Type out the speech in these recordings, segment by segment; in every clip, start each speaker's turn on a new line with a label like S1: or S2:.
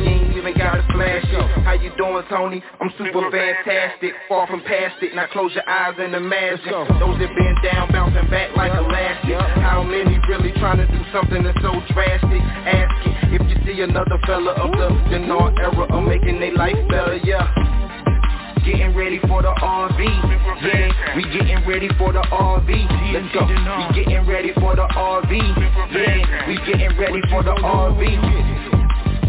S1: you ain't even gotta flash it. How you doing, Tony? I'm super fantastic, far from past it. Now close your eyes and imagine those that been down, bouncing back like a elastic. How many really trying to do something that's so drastic? Ask it if you see another fella of the Dinar era of making their life better, yeah. Getting ready for the RV, yeah. We getting ready for the RV. Let's go. We getting ready for the RV, yeah. We getting ready for the RV.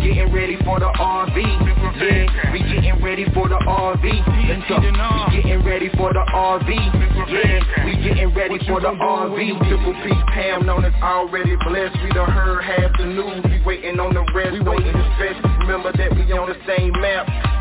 S1: Getting ready for the RV, yeah. We getting ready for the RV. Let's go. We getting ready for the RV, yeah. We getting ready for the RV. Triple P Pam known as already blessed. We done heard half the news. We waiting on the rest. We waiting to stretch. Remember that we on the same map.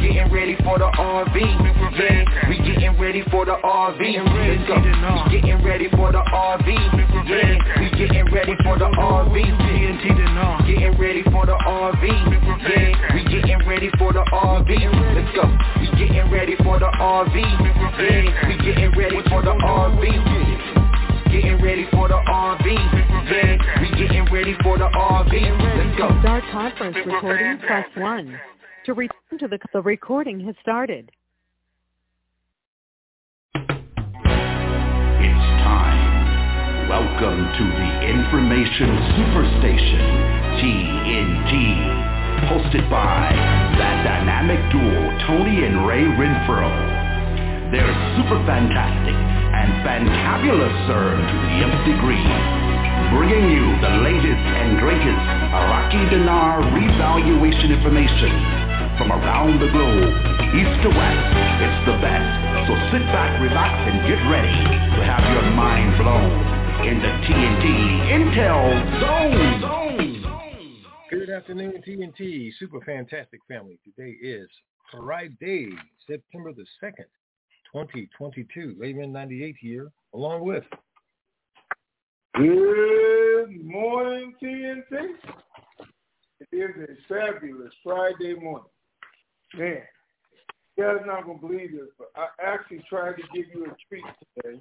S1: Getting ready for the RV, yeah. We getting ready for the RV. Let's go. We getting ready for the RV, yeah. We getting ready for the RV. Getting ready for the RV, yeah. We getting ready for the RV. Let's go. We getting ready for the RV, yeah. We getting ready for the RV. Getting ready for the RV, yeah. We getting ready for the RV. Let's go.
S2: To start conference recording, press 1. To return to the, the recording has started.
S3: It's time. Welcome to the Information Superstation, TNT. Hosted by that dynamic duo, Tony and Ray Renfro. They're super fantastic and fantabulous, sir, to the nth degree. Bringing you the latest and greatest Iraqi dinar revaluation information from around the globe, east to west. It's the best. So sit back, relax, and get ready to have your mind blown in the TNT Intel Zone. Zone, zone.
S4: Good afternoon, TNT Super Fantastic Family. Today is Friday, September the 2nd, 2022. Layman 98 here, along with
S5: Good morning, TNT.
S6: It is a fabulous Friday morning. Man, you guys not gonna believe this, but I actually tried to give you a treat today.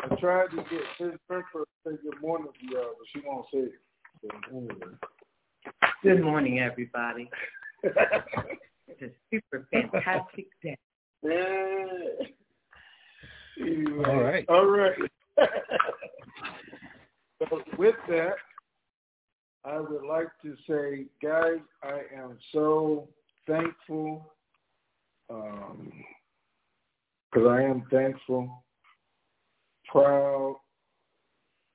S6: I tried to get Miss Brimford to say good morning to y'all, but she won't say it. So anyway.
S7: Good morning, everybody. it's a super fantastic day.
S6: Yeah. Anyway,
S4: All right.
S6: All right. so with that, I would like to say, guys, I am so thankful. Um, because I am thankful, proud.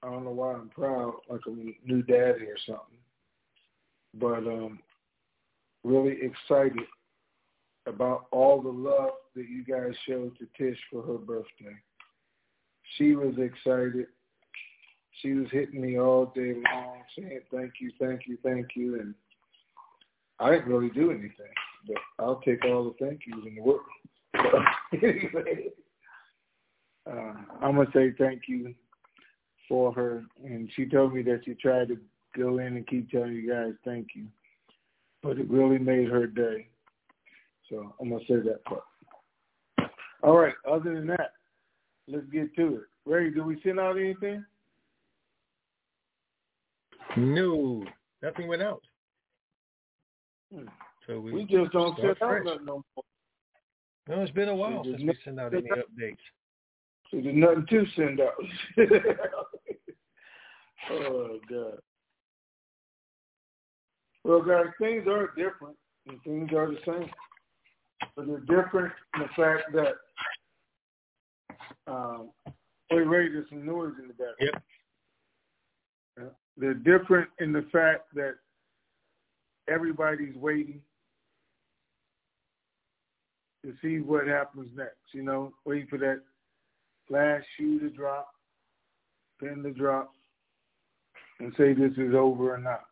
S6: I don't know why I'm proud, like a new daddy or something, but um, really excited about all the love that you guys showed to Tish for her birthday. She was excited. She was hitting me all day long, saying thank you, thank you, thank you, and I didn't really do anything, but I'll take all the thank yous in the world. uh, I'm gonna say thank you for her, and she told me that she tried to go in and keep telling you guys thank you, but it really made her day. So I'm gonna say that part. All right. Other than that, let's get to it. Ray, did we send out anything?
S4: No, nothing went out. So we,
S6: We just don't send out nothing no more.
S4: No, it's been a while
S6: There's
S4: since we sent out any updates.
S6: So there's nothing to send out. oh God. Well, guys, things are different and things are the same, but they're different in the fact that. Um, there's some noise in the back.
S4: Yep.
S6: Yeah. They're different in the fact that everybody's waiting to see what happens next. You know, waiting for that last shoe to drop, pin to drop, and say this is over or not.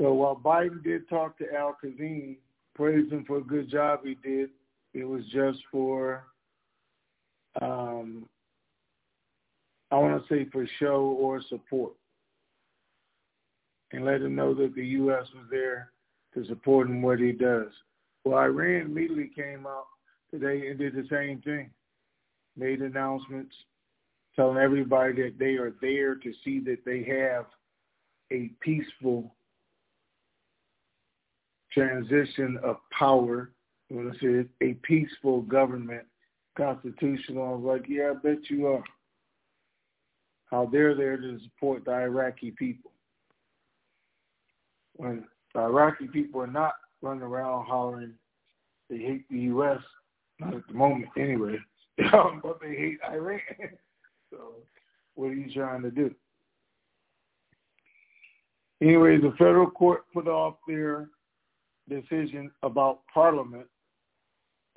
S6: So while Biden did talk to Al Kazim, praised him for a good job he did, it was just for, um, I want to say for show or support. And let him know that the U.S. was there to support him what he does. Well, Iran immediately came out today and did the same thing made announcements telling everybody that they are there to see that they have a peaceful transition of power. When I say a peaceful government, constitutional, I was like, yeah, I bet you are. How they're there to support the Iraqi people. When the Iraqi people are not running around hollering they hate the U.S., not at the moment anyway, but they hate Iran. so what are you trying to do? Anyway, the federal court put off their decision about Parliament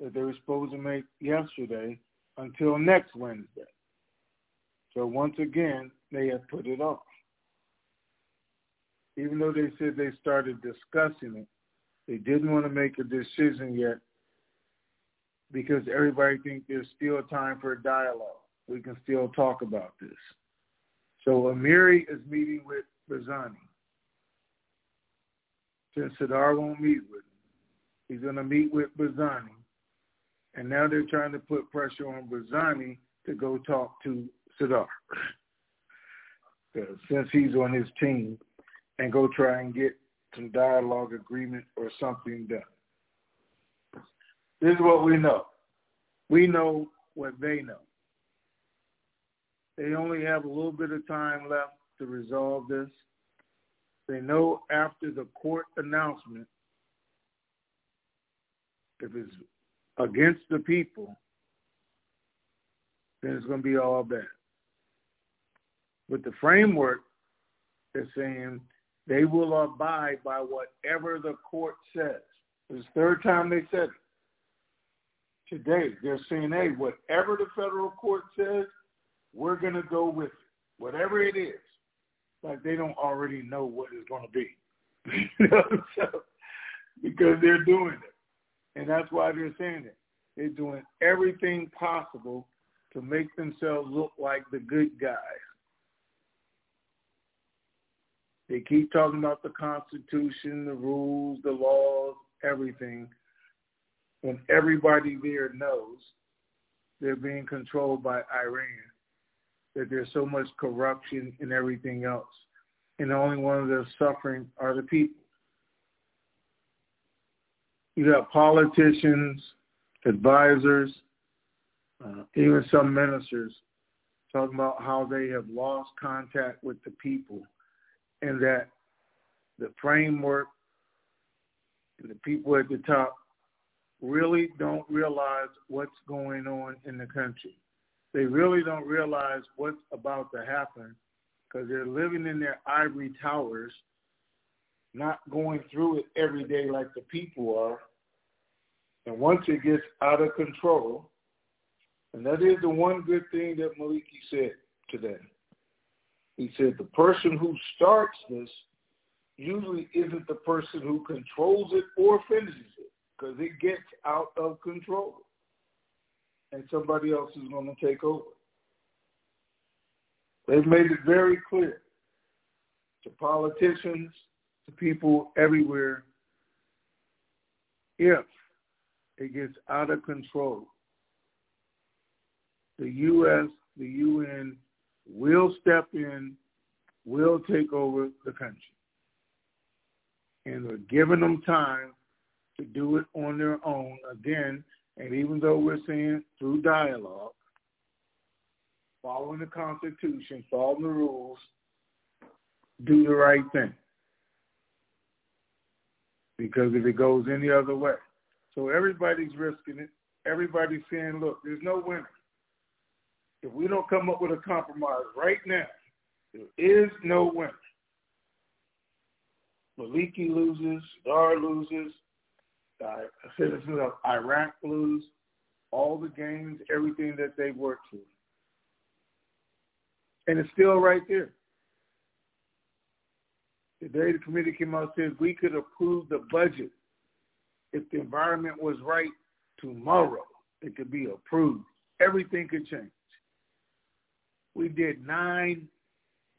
S6: that they were supposed to make yesterday until next Wednesday. So once again, they have put it off. Even though they said they started discussing it, they didn't want to make a decision yet because everybody thinks there's still time for a dialogue. We can still talk about this. So Amiri is meeting with Barzani. Since Sadar won't meet with him, he's going to meet with Barzani. And now they're trying to put pressure on Barzani to go talk to Sadar. Since he's on his team and go try and get some dialogue agreement or something done. This is what we know. We know what they know. They only have a little bit of time left to resolve this. They know after the court announcement, if it's against the people, then it's going to be all bad. But the framework is saying they will abide by whatever the court says. It's the third time they said it. Today, they're saying, hey, whatever the federal court says, we're going to go with it, whatever it is. Like they don't already know what it's going to be. so, because they're doing it. And that's why they're saying it. They're doing everything possible to make themselves look like the good guys. They keep talking about the Constitution, the rules, the laws, everything, when everybody there knows they're being controlled by Iran, that there's so much corruption and everything else. And the only ones that are suffering are the people. You got politicians, advisors, uh, even some ministers talking about how they have lost contact with the people and that the framework and the people at the top really don't realize what's going on in the country. They really don't realize what's about to happen because they're living in their ivory towers, not going through it every day like the people are. And once it gets out of control, and that is the one good thing that Maliki said today. He said the person who starts this usually isn't the person who controls it or finishes it because it gets out of control. And somebody else is going to take over. They've made it very clear to politicians, to people everywhere, if it gets out of control, the U.S., the UN will step in, will take over the country. And we're giving them time to do it on their own again. And even though we're saying through dialogue, following the Constitution, following the rules, do the right thing. Because if it goes any other way. So everybody's risking it. Everybody's saying, look, there's no winner. If we don't come up with a compromise right now, there is no winner. Maliki loses, Dar loses, citizens of Iraq lose, all the games, everything that they worked for. And it's still right there. Today the committee came out and said we could approve the budget if the environment was right tomorrow. It could be approved. Everything could change. We did nine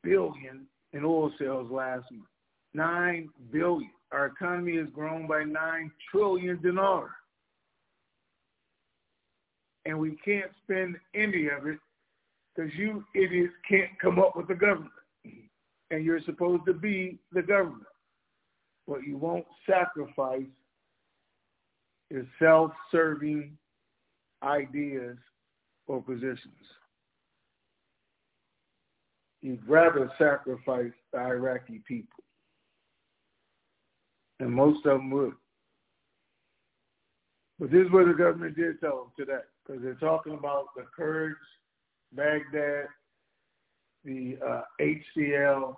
S6: billion in oil sales last month. Nine billion. Our economy has grown by nine trillion dinar. And we can't spend any of it because you idiots can't come up with the government. And you're supposed to be the government. But you won't sacrifice your self-serving ideas or positions you'd rather sacrifice the Iraqi people. And most of them would. But this is what the government did tell them today, because they're talking about the Kurds, Baghdad, the uh, HCL,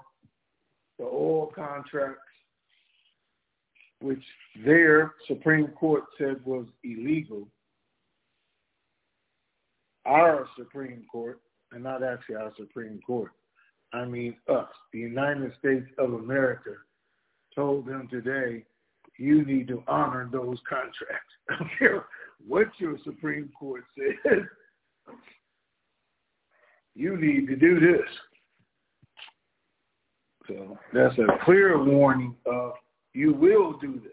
S6: the oil contracts, which their Supreme Court said was illegal. Our Supreme Court, and not actually our Supreme Court, I mean us, the United States of America, told them today, you need to honor those contracts. I don't care what your Supreme Court says. You need to do this. So that's a clear warning of you will do this.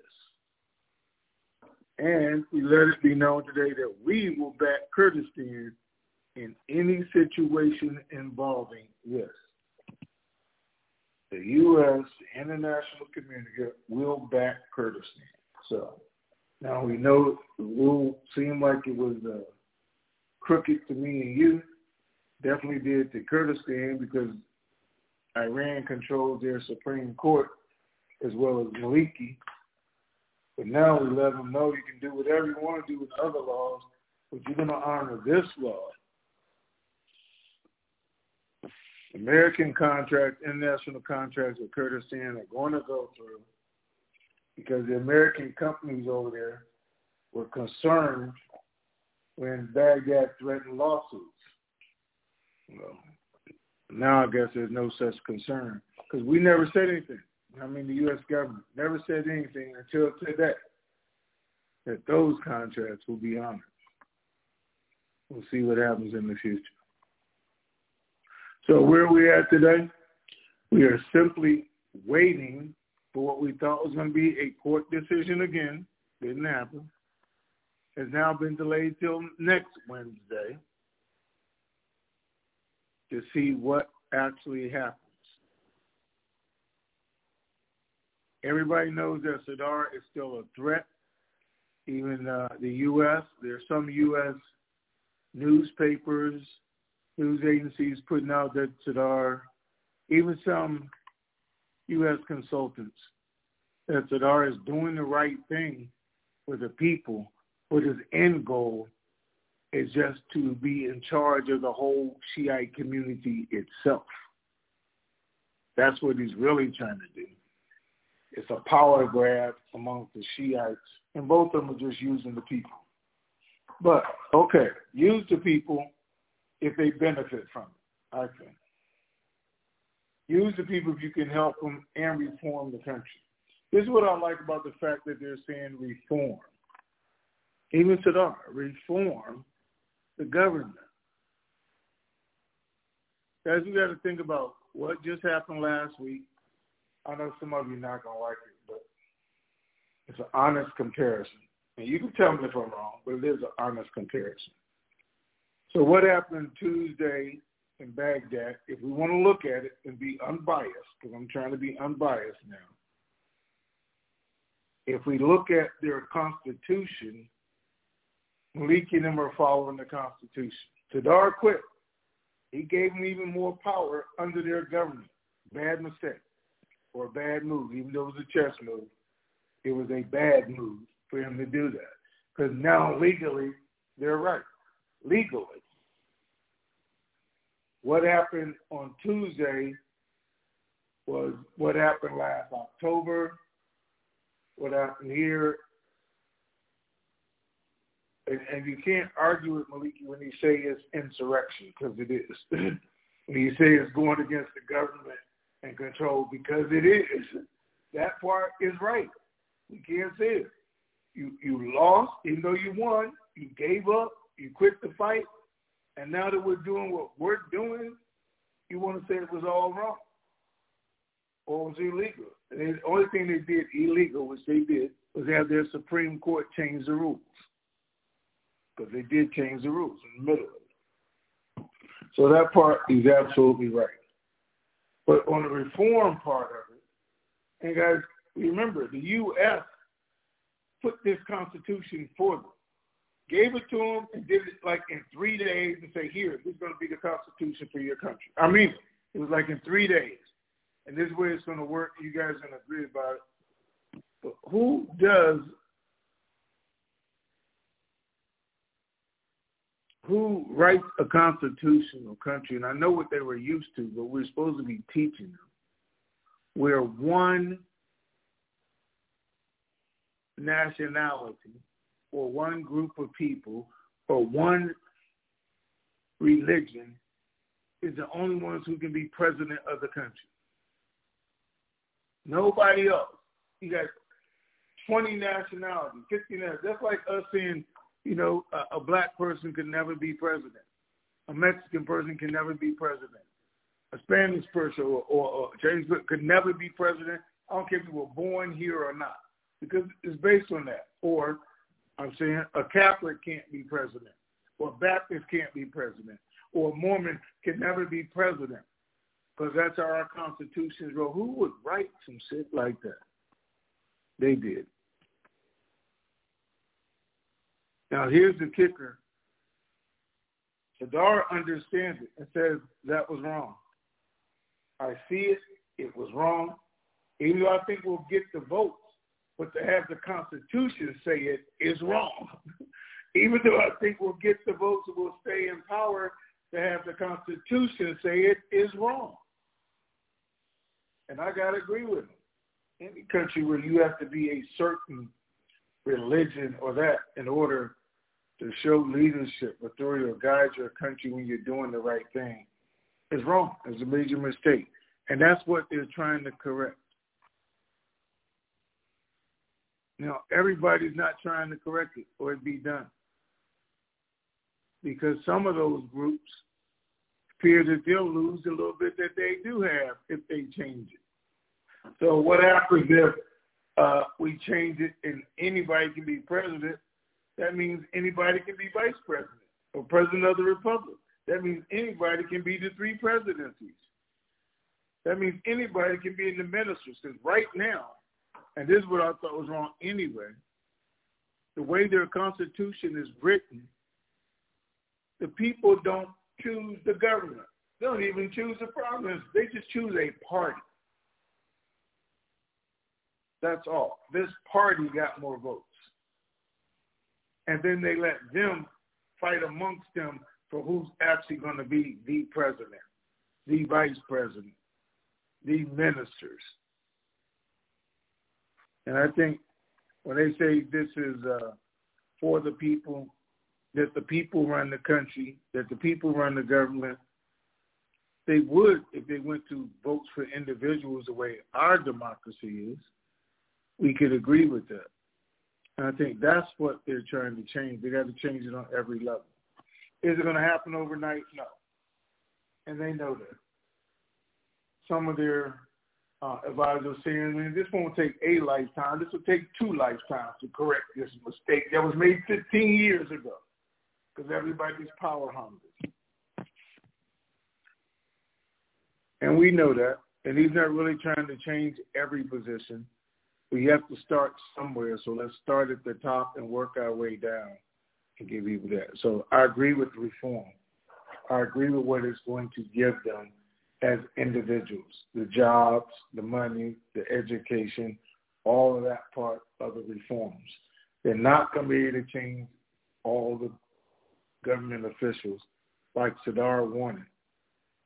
S6: And we let it be known today that we will back Kurdistan in any situation involving this the U.S. the international community will back Kurdistan. So now we know it will seem like it was uh, crooked to me and you. Definitely did to Kurdistan because Iran controls their Supreme Court as well as Maliki. But now we let them know you can do whatever you want to do with other laws, but you're going to honor this law. American contracts, international contracts with Kurdistan are going to go through because the American companies over there were concerned when Baghdad threatened lawsuits. Well, now I guess there's no such concern because we never said anything. I mean, the U.S. government never said anything until today that those contracts will be honored. We'll see what happens in the future. So where are we at today? We are simply waiting for what we thought was going to be a court decision again. Didn't happen. Has now been delayed till next Wednesday to see what actually happens. Everybody knows that Sadr is still a threat. Even uh, the U.S., there are some U.S. newspapers, news agencies putting out that Sadr, even some U.S. consultants, that Sadr is doing the right thing for the people, but his end goal is just to be in charge of the whole Shiite community itself. That's what he's really trying to do. It's a power grab amongst the Shiites, and both of them are just using the people. But, okay, use the people if they benefit from it, I think. Use the people if you can help them and reform the country. This is what I like about the fact that they're saying reform. Even Sadr, reform the government. Guys, we got to think about what just happened last week. I know some of you not going to like it, but it's an honest comparison. And you can tell me if I'm wrong, but it is an honest comparison. So what happened Tuesday in Baghdad, if we want to look at it and be unbiased, because I'm trying to be unbiased now, if we look at their constitution, Maliki and them are following the constitution. Sadr quit. He gave them even more power under their government. Bad mistake or a bad move, even though it was a chess move. It was a bad move for him to do that. Because now legally, they're right. Legally. What happened on Tuesday was what happened last October, what happened here. And, and you can't argue with Maliki when he say it's insurrection, because it is. when you say it's going against the government and control, because it is. That part is right. We can't say it. You you lost, even though you won. You gave up. You quit the fight. And now that we're doing what we're doing, you want to say it was all wrong or was illegal. And the only thing they did illegal, which they did, was have their Supreme Court change the rules. Because they did change the rules in the middle of it. So that part is absolutely right. But on the reform part of it, and guys, remember, the U.S. put this Constitution for them gave it to them and did it like in three days and say, here, this is going to be the Constitution for your country. I mean, it was like in three days. And this is where it's going to work. You guys are going to agree about it. But who does, who writes a constitutional country? And I know what they were used to, but we're supposed to be teaching them. Where one nationality or one group of people or one religion is the only ones who can be president of the country. Nobody else. You got 20 nationalities, 50 nationalities. That's like us saying, you know, a, a black person could never be president. A Mexican person can never be president. A Spanish person or, or, or person could never be president. I don't care if you were born here or not, because it's based on that. Or I'm saying a Catholic can't be president, or a Baptist can't be president, or a Mormon can never be president, because that's how our constitutions go. Who would write some shit like that? They did. Now here's the kicker. Sadr understands it and says that was wrong. I see it. It was wrong. Even though I think we'll get the votes, but to have the Constitution say it is wrong. Even though I think we'll get the votes and we'll stay in power, to have the Constitution say it is wrong. And I got to agree with him. Any country where you have to be a certain religion or that in order to show leadership, authority, or guide your country when you're doing the right thing is wrong. It's a major mistake. And that's what they're trying to correct. Now, everybody's not trying to correct it or it be done. Because some of those groups fear that they'll lose a little bit that they do have if they change it. So what happens if uh, we change it and anybody can be president? That means anybody can be vice president or president of the republic. That means anybody can be the three presidencies. That means anybody can be in the ministers. Because right now, and this is what I thought was wrong anyway, the way their constitution is written, the people don't choose the government. They don't even choose the province. They just choose a party. That's all. This party got more votes. And then they let them fight amongst them for who's actually going to be the president, the vice president, the ministers. And I think when they say this is uh, for the people, that the people run the country, that the people run the government, they would if they went to votes for individuals the way our democracy is. We could agree with that. And I think that's what they're trying to change. They got to change it on every level. Is it going to happen overnight? No. And they know that. Some of their uh, advisors saying, this won't take a lifetime. This will take two lifetimes to correct this mistake that was made 15 years ago because everybody's power hungry. And we know that. And he's not really trying to change every position. We have to start somewhere. So let's start at the top and work our way down and give people that. So I agree with reform. I agree with what it's going to give them as individuals, the jobs, the money, the education, all of that part of the reforms. They're not going to be able to change all the government officials like Sadar wanted.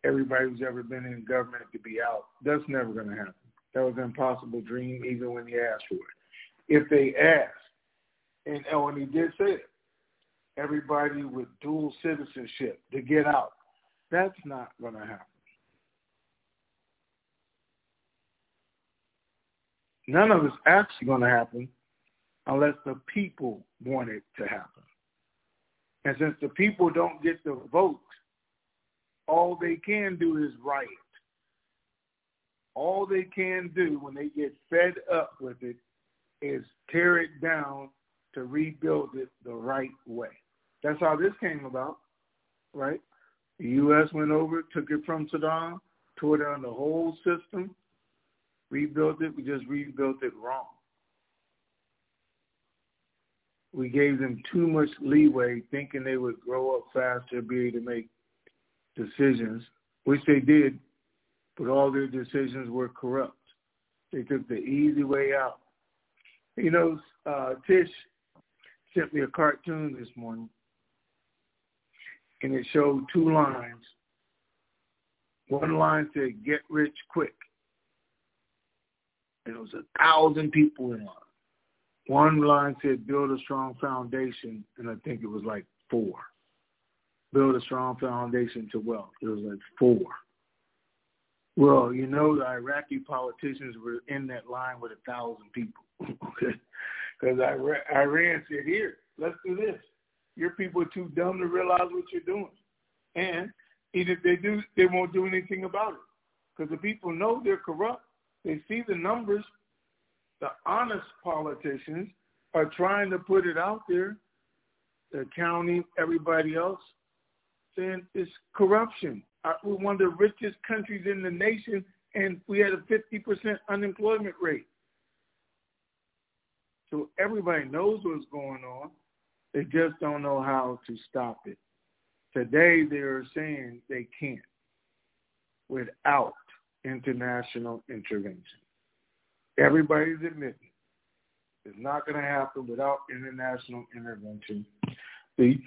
S6: Everybody who's ever been in government to be out. That's never going to happen. That was an impossible dream even when he asked for it. If they asked, and oh, and he did say it, everybody with dual citizenship to get out. That's not going to happen. None of it's actually going to happen unless the people want it to happen. And since the people don't get the vote, all they can do is riot. All they can do when they get fed up with it is tear it down to rebuild it the right way. That's how this came about, right? The U.S. went over, took it from Saddam, tore down the whole system, rebuilt it. We just rebuilt it wrong. We gave them too much leeway thinking they would grow up faster, be able to make decisions, which they did, but all their decisions were corrupt. They took the easy way out. You know, uh, Tish sent me a cartoon this morning and it showed two lines. One line said, get rich quick. It was a thousand people in line. One line said, build a strong foundation, and I think it was like four. Build a strong foundation to wealth. It was like four. Well, you know, the Iraqi politicians were in that line with a thousand people. Because Iran said, here, let's do this. Your people are too dumb to realize what you're doing. And even if they do, they won't do anything about it. Because the people know they're corrupt. They see the numbers. The honest politicians are trying to put it out there, the county, everybody else, saying it's corruption. We're one of the richest countries in the nation, and we had a 50% unemployment rate. So everybody knows what's going on. They just don't know how to stop it. Today they're saying they can't without international intervention. Everybody's admitting it's not going to happen without international intervention. The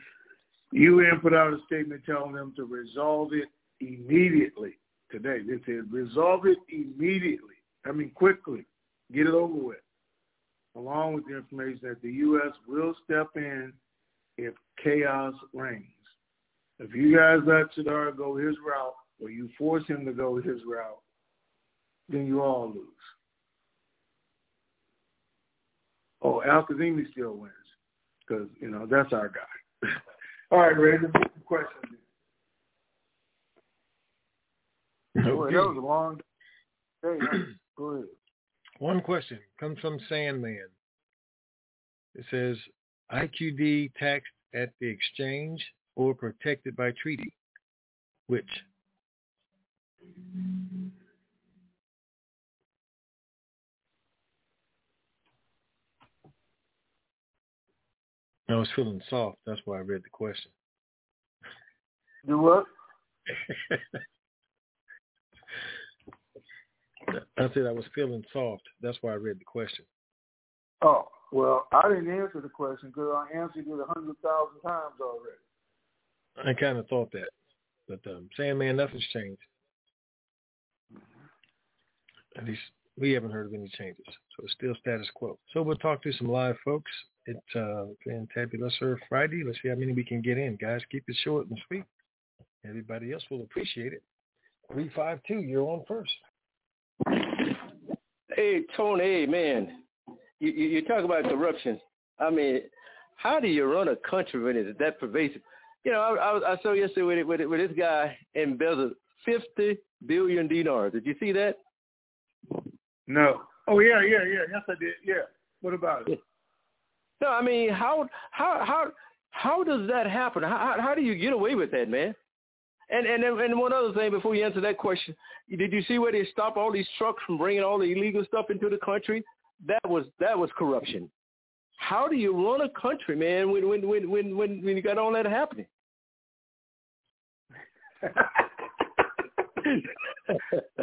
S6: UN put out a statement telling them to resolve it immediately today. They said resolve it immediately. I mean quickly. Get it over with along with the information that the U.S. will step in if chaos reigns. If you guys let Sadar go his route, or you force him to go his route, then you all lose. Oh, Al-Kazemi still wins because, you know, that's our guy. all right, Ray, the question. Okay. that was a long day. Go ahead.
S4: One question comes from Sandman. It says, IQD taxed at the exchange or protected by treaty? Which? I was feeling soft. That's why I read the question.
S6: Do what?
S4: I said I was feeling soft. That's why I read the question.
S6: Oh, well, I didn't answer the question because I answered it a hundred thousand times already.
S4: I kind of thought that, but um, Sandman, nothing's changed. At least we haven't heard of any changes, so it's still status quo. So we'll talk to some live folks. It's uh, Fantabulous Friday. Let's see how many we can get in, guys. Keep it short and sweet. Everybody else will appreciate it. Three five two, you're on first.
S8: Hey Tony, hey man, you, you you talk about corruption. I mean, how do you run a country when it's that pervasive? You know, I, I, I saw yesterday with, with with this guy embezzled fifty billion dinars. Did you see that?
S6: No. Oh yeah, yeah, yeah. Yes, I did. Yeah. What about it?
S8: No, I mean, how how how how does that happen? How how do you get away with that, man? And and and one other thing before you answer that question, did you see where they stopped all these trucks from bringing all the illegal stuff into the country? That was that was corruption. How do you run a country, man, when when when when when, when you got all that happening?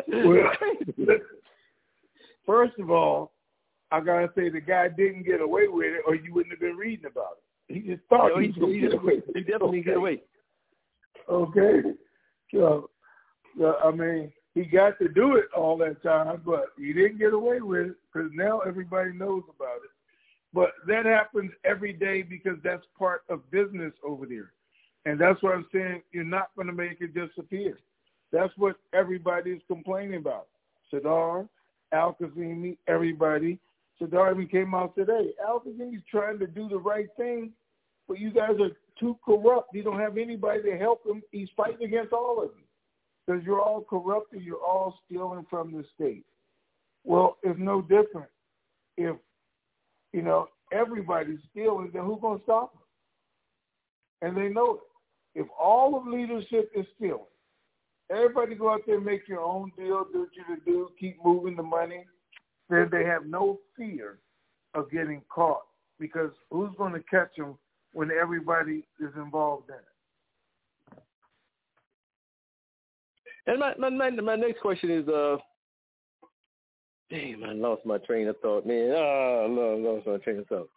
S6: well, first of all, I gotta say the guy didn't get away with it, or you wouldn't have been reading about it. He just thought
S8: no,
S6: he,
S8: he, he,
S6: get away.
S8: he definitely
S6: okay.
S8: get away.
S6: Okay, so, so I mean, he got to do it all that time, but he didn't get away with it because now everybody knows about it. But that happens every day because that's part of business over there. And that's what I'm saying. You're not going to make it disappear. That's what everybody is complaining about. Sadar, Al Kazemi, everybody. Sadar even came out today. Al Kazemi's trying to do the right thing, but you guys are too corrupt. You don't have anybody to help him. He's fighting against all of you because you're all corrupt and you're all stealing from the state. Well, it's no different. If, you know, everybody's stealing, then who's going to stop them? And they know it. If all of leadership is stealing, everybody go out there and make your own deal, do what you to do, keep moving the money, then they have no fear of getting caught because who's going to catch them when everybody is involved in it?
S8: And my my my, my next question is uh Damn, I lost my train of thought, man. Oh, no, lost my train of thought.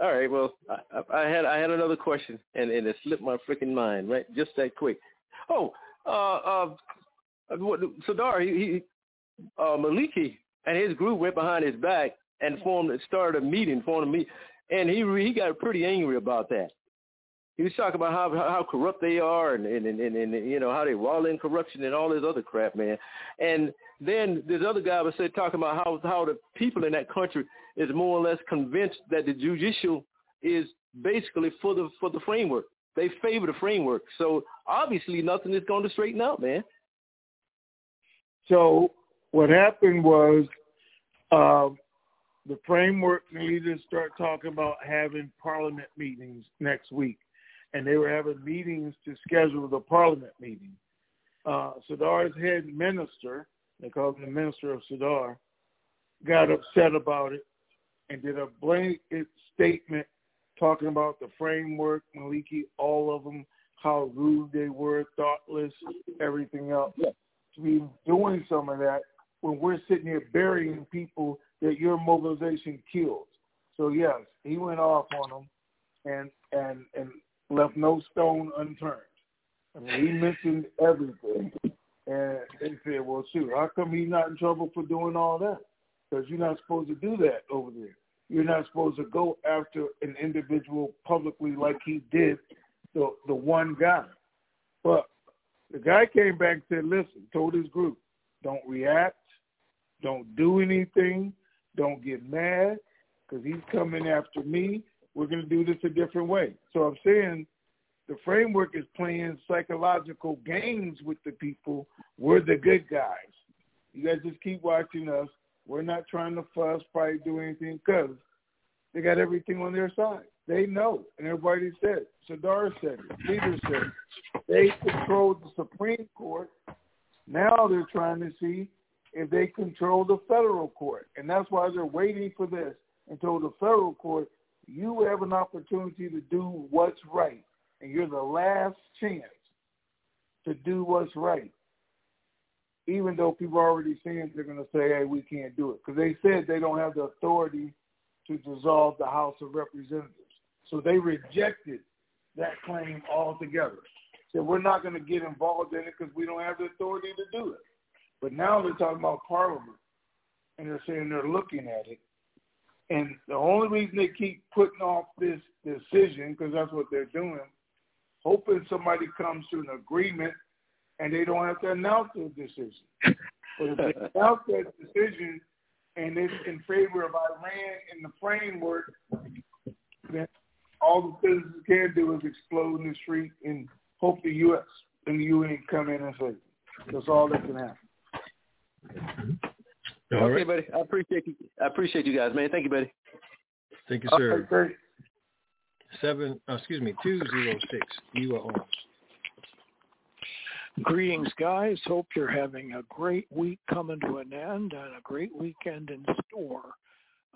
S8: All right, well, I, I had I had another question, and, and it slipped my freaking mind, right? Just that quick. Oh, uh, uh, Sadar, he uh, Maliki and his group went behind his back and formed, started a meeting, formed a meet, and he he got pretty angry about that. He was talking about how how corrupt they are, and and and, and, and you know how they wall in corruption and all this other crap, man. And then this other guy was said talking about how how the people in that country is more or less convinced that the judicial is basically for the for the framework. They favor the framework. So obviously nothing is going to straighten out, man.
S6: So what happened was uh, the framework leaders start talking about having parliament meetings next week, and they were having meetings to schedule the parliament meeting. Uh, Sadar's head minister, they call him the minister of Sadar, got upset about it and did a blanket statement talking about the framework, Maliki, all of them, how rude they were, thoughtless, everything else.
S8: Yeah.
S6: To be doing some of that when we're sitting here burying people that your mobilization killed. So yes, he went off on them and and and left no stone unturned. I mean, he mentioned everything, and they said, "Well, shoot, how come he's not in trouble for doing all that? Because you're not supposed to do that over there." You're not supposed to go after an individual publicly like he did the the one guy. But the guy came back and said, listen, told his group, don't react, don't do anything, don't get mad, because he's coming after me. We're going to do this a different way. So I'm saying the framework is playing psychological games with the people. We're the good guys. You guys just keep watching us. We're not trying to fuss, fight, do anything because they got everything on their side. They know, and everybody said. Sadar said it. Peter said it. They controlled the Supreme Court. Now they're trying to see if they control the federal court, and that's why they're waiting for this until the federal court. You have an opportunity to do what's right, and you're the last chance to do what's right. Even though people are already saying they're going to say, "Hey, we can't do it," because they said they don't have the authority to dissolve the House of Representatives. So they rejected that claim altogether. Said we're not going to get involved in it because we don't have the authority to do it. But now they're talking about Parliament, and they're saying they're looking at it. And the only reason they keep putting off this decision, because that's what they're doing, hoping somebody comes to an agreement and they don't have to announce their decision. But if they announce that decision and it's in favor of Iran in the framework, then all the citizens can do is explode in the street and hope the U.S. and the UN come in and them. That's all that can happen.
S8: All okay, right. buddy. I appreciate you. I appreciate you guys, man. Thank you, buddy.
S4: Thank you, sir.
S6: Okay,
S4: Seven. Uh, excuse me. Two zero six. You are on.
S9: Greetings, guys. Hope you're having a great week coming to an end and a great weekend in store.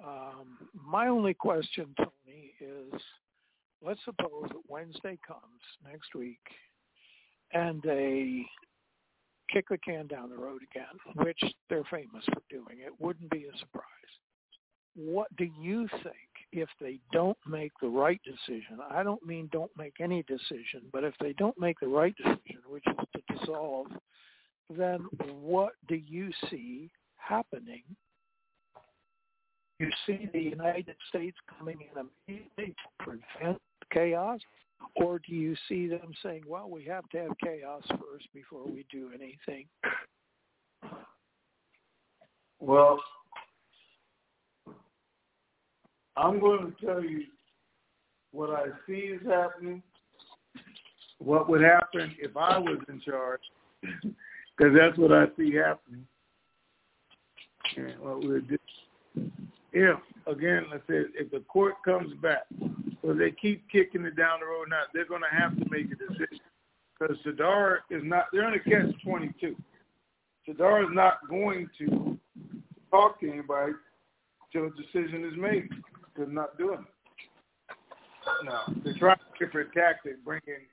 S9: Um, my only question, Tony, is let's suppose that Wednesday comes next week and they kick the can down the road again, which they're famous for doing. It wouldn't be a surprise. What do you think if they don't make the right decision? I don't mean don't make any decision, but if they don't make the right decision, which is to dissolve, then what do you see happening you see the United States coming in immediately to prevent chaos? Or do you see them saying, well, we have to have chaos first before we do anything?
S6: Well, I'm going to tell you what I see is happening, what would happen if I was in charge, because that's what I see happening. And what we do if, again, let's say if the court comes back, or they keep kicking it down the road now, they're going to have to make a decision. Because Sadar is not, they're in a catch-22. Sadar is not going to talk to anybody until a decision is made. They're not doing it. No, they're trying a different tactic, bringing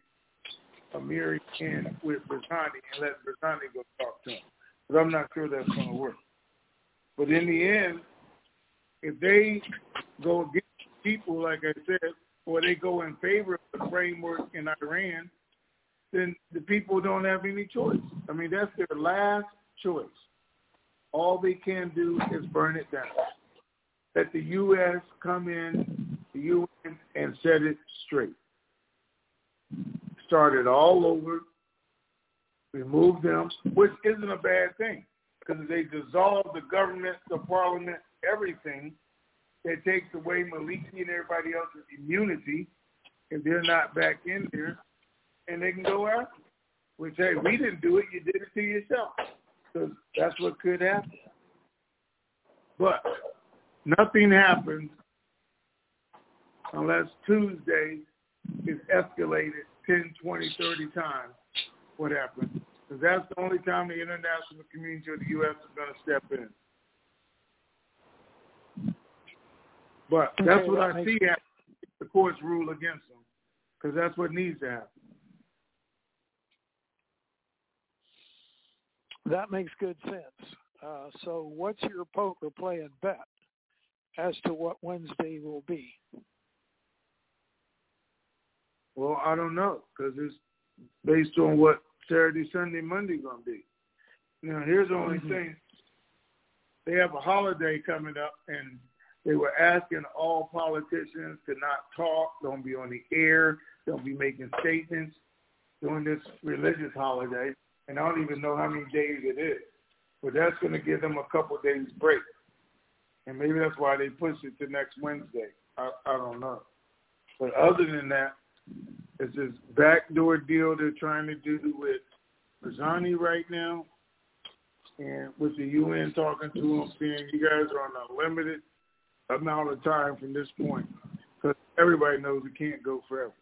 S6: Amiri in with Barzani and let Barzani go talk to him. But I'm not sure that's going to work. But in the end, if they go against people, like I said, or they go in favor of the framework in Iran, then the people don't have any choice. I mean, that's their last choice. All they can do is burn it down. Let the U.S. come in, the UN, and set it straight. Start it all over, remove them, which isn't a bad thing because they dissolve the government, the parliament, everything that takes away Maliki and everybody else's immunity if they're not back in there, and they can go out. Which hey, we didn't do it; you did it to yourself. So that's what could happen. But nothing happens unless Tuesday is escalated 10, 20, 30 times. What happens? Because that's the only time the international community or the U.S. is going to step in. But that's what I see happen. The courts rule against them because that's what needs to happen.
S9: That makes good sense. Uh, so, what's your poker play and bet as to what Wednesday will be?
S6: Well, I don't know because it's based on what Saturday, Sunday, Monday going to be. Now, here's the only mm-hmm. thing: they have a holiday coming up, and they were asking all politicians to not talk, don't be on the air, don't be making statements during this religious holiday. And I don't even know how many days it is. But that's going to give them a couple days break. And maybe that's why they pushed it to next Wednesday. I, I don't know. But other than that, it's this backdoor deal they're trying to do with Barzani right now. and with the UN talking to them, saying you guys are on a limited amount of time from this point, because everybody knows it can't go forever.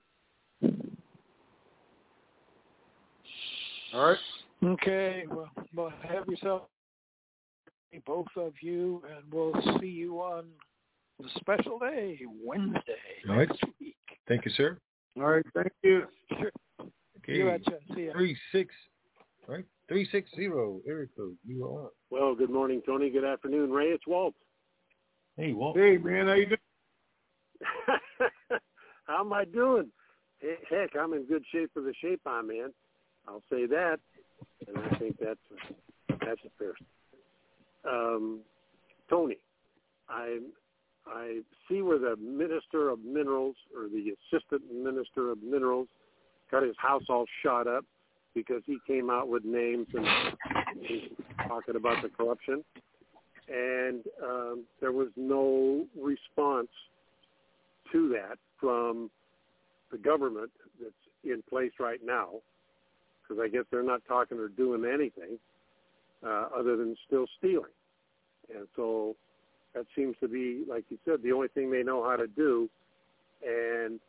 S6: All right.
S9: Okay. Well, well, have yourself, both of you, and we'll see you on the special day, Wednesday
S4: All right.
S9: next week.
S4: Thank you, sir.
S6: All right. Thank you.
S9: Sure.
S4: Okay.
S9: You betcha. See ya.
S4: Three six, right? Three six zero. Area. You are.
S10: Well, good morning, Tony. Good afternoon, Ray. It's Walt.
S4: Hey, Walt.
S6: Hey, man, how you doing?
S10: How am I doing? Heck, I'm in good shape for the shape I'm in. I'll say that, and I think that's that's a fair. Um, Tony, I I see where the minister of minerals or the assistant minister of minerals got his house all shot up because he came out with names and he's talking about the corruption, and um, there was no response to that from the government that's in place right now, because I guess they're not talking or doing anything uh, other than still stealing. And so that seems to be, like you said, the only thing they know how to do. And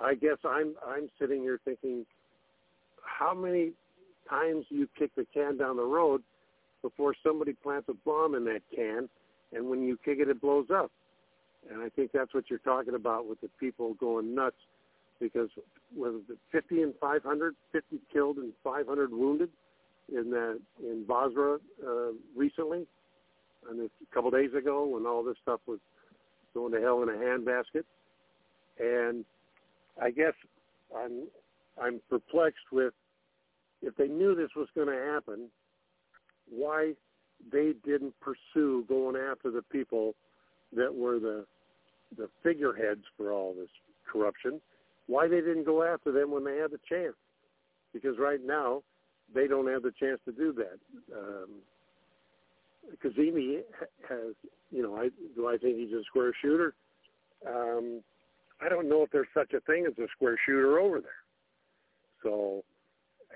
S10: I guess I'm I'm sitting here thinking, how many times you kick the can down the road before somebody plants a bomb in that can, and when you kick it, it blows up. And I think that's what you're talking about with the people going nuts because was it 50 and 500, 50 killed and 500 wounded in the in Basra uh, recently, and a couple days ago when all this stuff was going to hell in a handbasket. And I guess I'm I'm perplexed with if they knew this was going to happen, why they didn't pursue going after the people that were the the figureheads for all this corruption, why they didn't go after them when they had the chance. Because right now, they don't have the chance to do that. Um, Kazemi has, you know, I, do I think he's a square shooter? Um, I don't know if there's such a thing as a square shooter over there. So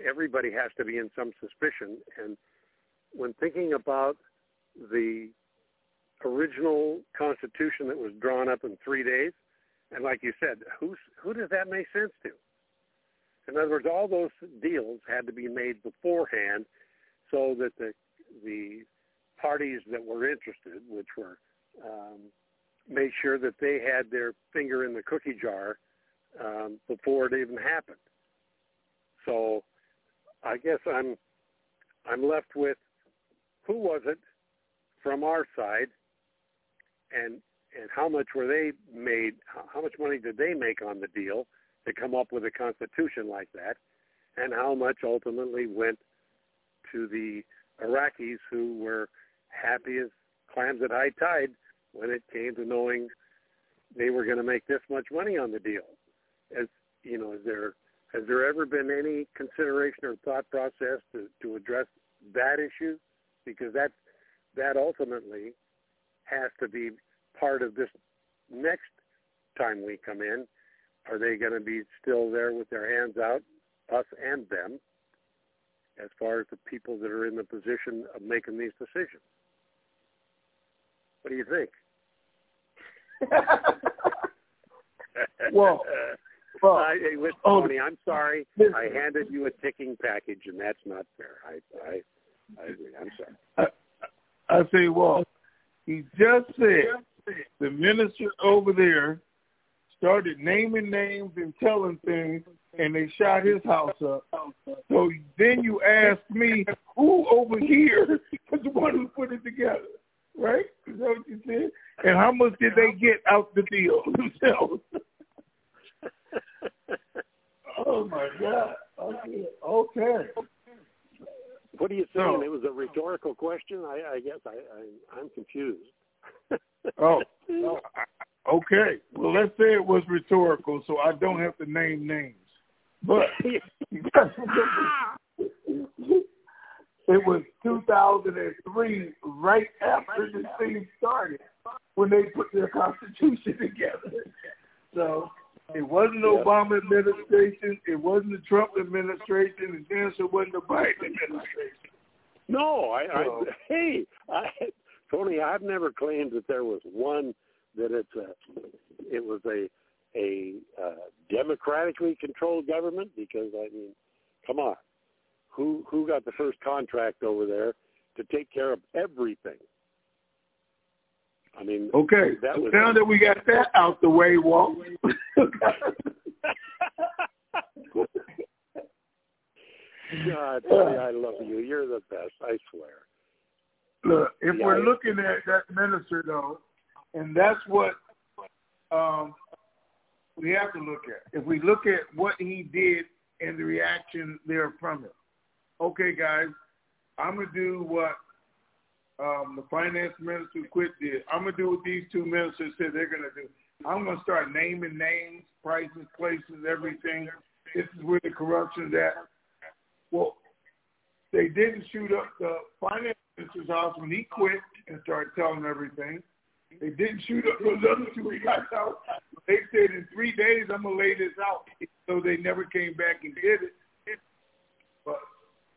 S10: everybody has to be in some suspicion. And when thinking about the original Constitution that was drawn up in three days, and like you said, who's who does that make sense to? In other words, all those deals had to be made beforehand, so that the the parties that were interested, which were, um, made sure that they had their finger in the cookie jar um, before it even happened. So, I guess I'm I'm left with who was it from our side and and how much were they made? How much money did they make on the deal to come up with a constitution like that? And how much ultimately went to the Iraqis who were happy as clams at high tide when it came to knowing they were going to make this much money on the deal? As you know, is there has there ever been any consideration or thought process to, to address that issue? Because that that ultimately has to be part of this next time we come in. Are they going to be still there with their hands out, us and them, as far as the people that are in the position of making these decisions? What do you think?
S6: well, well
S10: I, hey, listen,
S6: oh,
S10: Tony, I'm sorry. I handed you a ticking package, and that's not fair. I, I, I agree. I'm sorry.
S6: I, I say, well, he just said the minister over there started naming names and telling things, and they shot his house up. So then you ask me, who over here is the one who put it together? Right? Is that what you said? And how much did they get out the deal themselves? oh my God! Okay. okay.
S10: What are you saying?
S6: So-
S10: it was a rhetorical question. I, I guess I, I, I'm confused.
S6: Oh, okay. Well, let's say it was rhetorical, so I don't have to name names. But it was 2003, right after the thing started, when they put their constitution together. So it wasn't the
S10: Yeah.
S6: Obama administration, it wasn't the Trump administration, and then it wasn't the Biden administration.
S10: No, I, I hey, I, Tony, I've never claimed that there was one that it's a, it was a a uh, democratically controlled government because I mean, come on, who who got the first contract over there to take care of everything? I mean,
S6: Okay,
S10: that was
S6: now that we got that out the way, Walt.
S10: God, I love you. You're the best. I swear.
S6: Look, if
S10: Yeah,
S6: we're looking at that minister though, and that's what um, we have to look at. If we look at what he did and the reaction there from it. Okay, guys, I'm gonna do what um, the finance minister quit did. I'm gonna do what these two ministers said they're gonna do. I'm gonna start naming names, prices, places, everything. This is where the corruption's at. Well, they didn't shoot up the finance minister's house when he quit and started telling everything. They didn't shoot up those other two guys out. They said in three days I'm gonna lay this out. So they never came back and did it. But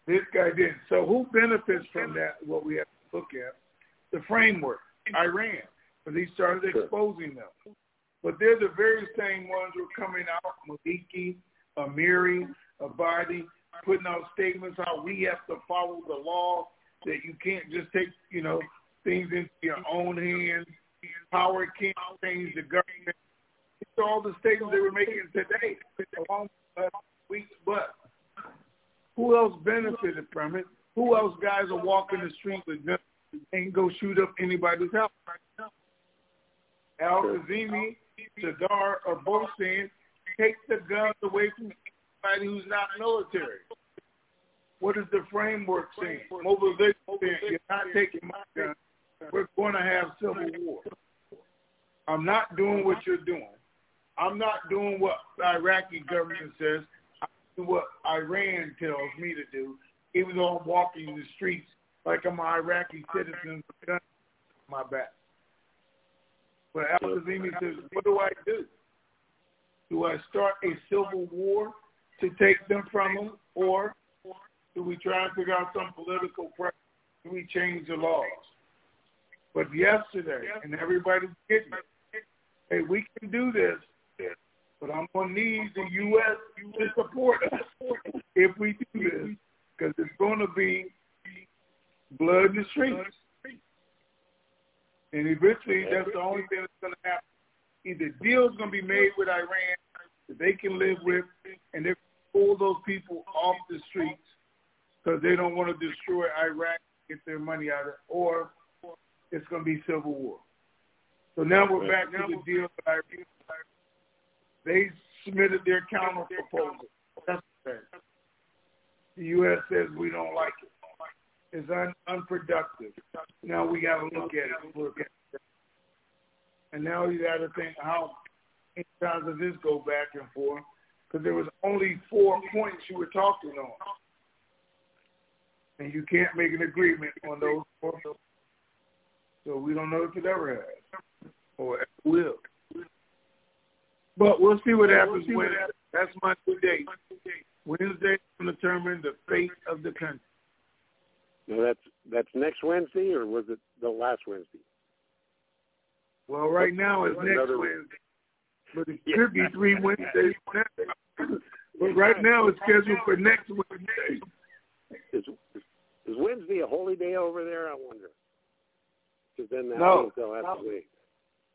S6: this guy didn't. So who benefits from that? What we have look at the framework. Iran, because he started exposing them. But they're the very same ones who are coming out, Maliki, Amiri, Abadi, putting out statements how we have to follow the law, that you can't just take, you know, things into your own hands. Power can't change the government. It's all the statements they were making today, along with last week's but who else benefited from it? Who else guys are walking the street with guns and go shoot up anybody's house? Al Kazimi, Sadar or both saying, take the guns away from anybody who's not military. What is the framework saying? Mobilization saying, you're not taking my gun. We're going to have civil war. I'm not doing what you're doing. I'm not doing what the Iraqi government says. I do what Iran tells me to do, even though I'm walking the streets like I'm an Iraqi citizen with on my back. But Al Kazimi says, what do I do? Do I start a civil war to take them from them, or do we try and figure out some political pressure? Do we change the laws? But yesterday, and everybody's getting it, hey, we can do this, but I'm going to need the U.S. to support us if we do this, because it's going to be blood in the streets. And eventually, that's the only thing that's going to happen. Either deals going to be made with Iran that they can live with, and they pull those people off the streets because they don't want to destroy Iraq, get their money out of it, or it's going to be civil war. So now we're back to the deal with Iran. They submitted their counter proposal. That's okay. The U.S. says we don't like it. It's un- unproductive. Now we got to look at it. Look at it. And now you got to think how many times does this go back and forth? Because there was only four points you were talking on, and you can't make an agreement on those four. So we don't know if it ever has or ever will. But we'll see what happens when. That's my due date. Wednesday will determine the fate of the country.
S10: No, that's that's next Wednesday, or was it the last Wednesday?
S6: Well, right now it's next
S10: Another-
S6: Wednesday, but it could be three Wednesdays. But right now it's scheduled for next Wednesday.
S10: Is is Wednesday a holy day over there? I wonder. Because then that
S6: No.
S10: means they'll have to wait.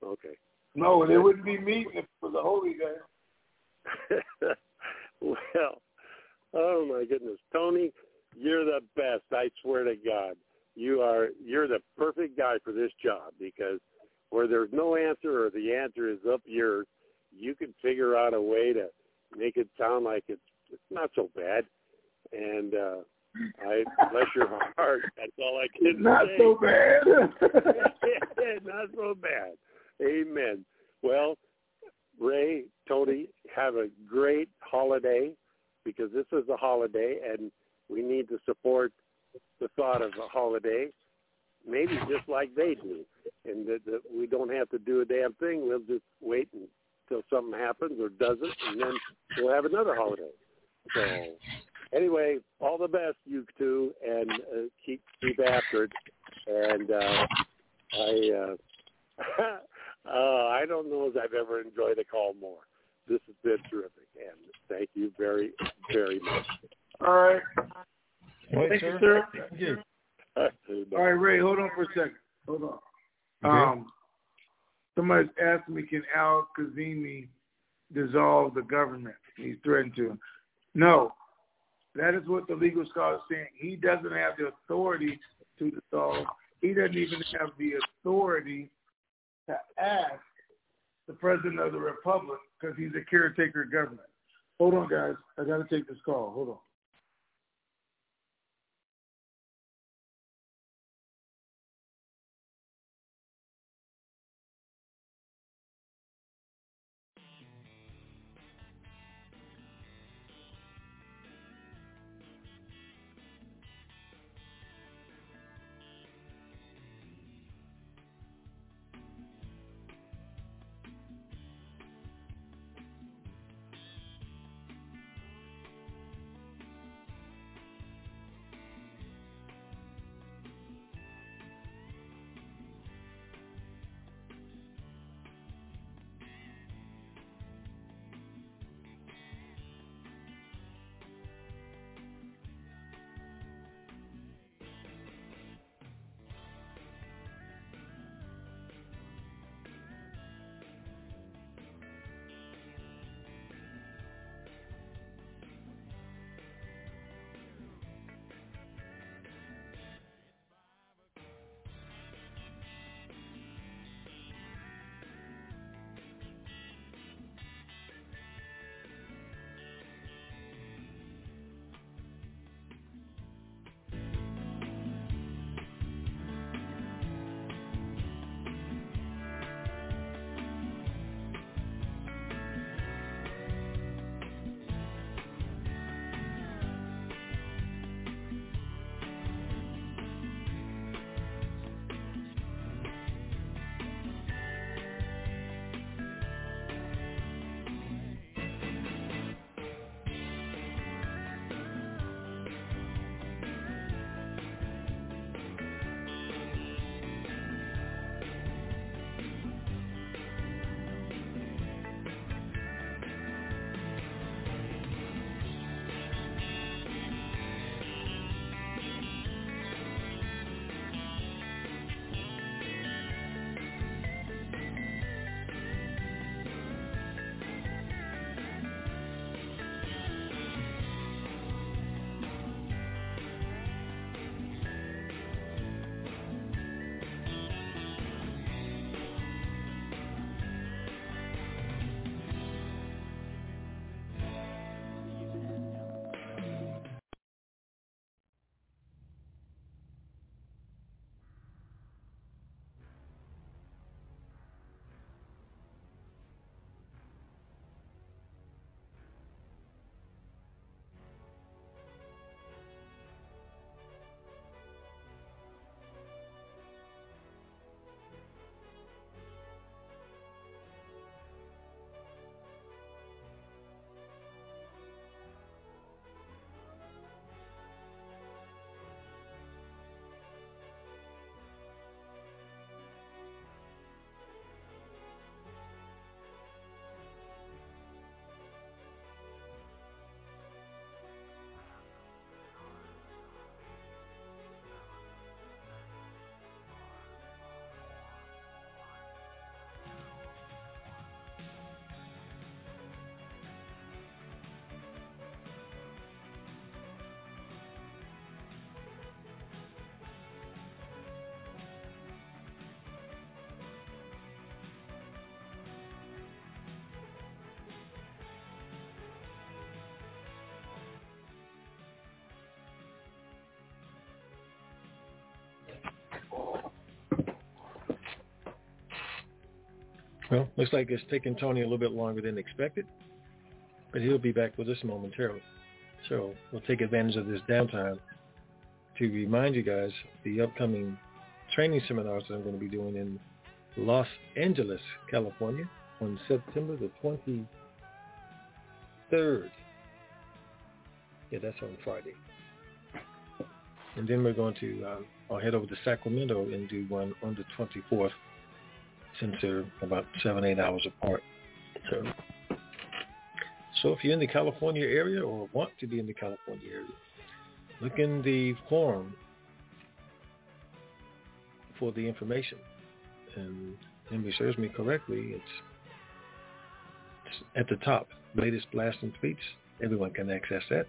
S10: Okay.
S6: No, they wouldn't be meeting if it was a holy day.
S10: well, oh my goodness, Tony, you're the best. I swear to God, you are. You're the perfect guy for this job because where there's no answer or the answer is up yours, you can figure out a way to make it sound like it's it's not so bad. And uh I bless your heart. That's all I can
S6: Not
S10: say.
S6: so bad.
S10: not so bad. Amen. Well, Ray, Tony, have a great holiday because this is a holiday and we need to support the thought of a holiday, maybe just like they do. And that, that we don't have to do a damn thing. We'll just wait until something happens or doesn't, and then we'll have another holiday. So, anyway, all the best, you two, and uh, keep keep after it. And uh, I uh, uh, I don't know as I've ever enjoyed a call more. This has been terrific, and thank you very very much.
S6: All right.
S4: Wait,
S6: Thank
S4: sir.
S6: you, sir.
S4: Thank you.
S6: All right, Ray, hold on for a second. Hold on.
S4: Okay.
S6: Um, somebody's asked me, can Al Kazemi dissolve the government? He's threatened to. No, that is what the legal scholar is saying. He doesn't have the authority to dissolve. He doesn't even have the authority to ask the president of the republic because he's a caretaker government. Hold on, guys. I got to take this call. Hold on.
S4: Well, looks like it's taking Tony a little bit longer than expected, but he'll be back with us momentarily. So we'll take advantage of this downtime to remind you guys the upcoming training seminars that I'm going to be doing in Los Angeles, California on September the 23rd Yeah, that's on Friday. And then we're going to, um, I'll head over to Sacramento and do one on the 24th since they're about seven, eight hours apart. So, so if you're in the California area or want to be in the California area, look in the forum for the information. And if serves me correctly, it's, it's at the top, latest blast and tweets. Everyone can access that.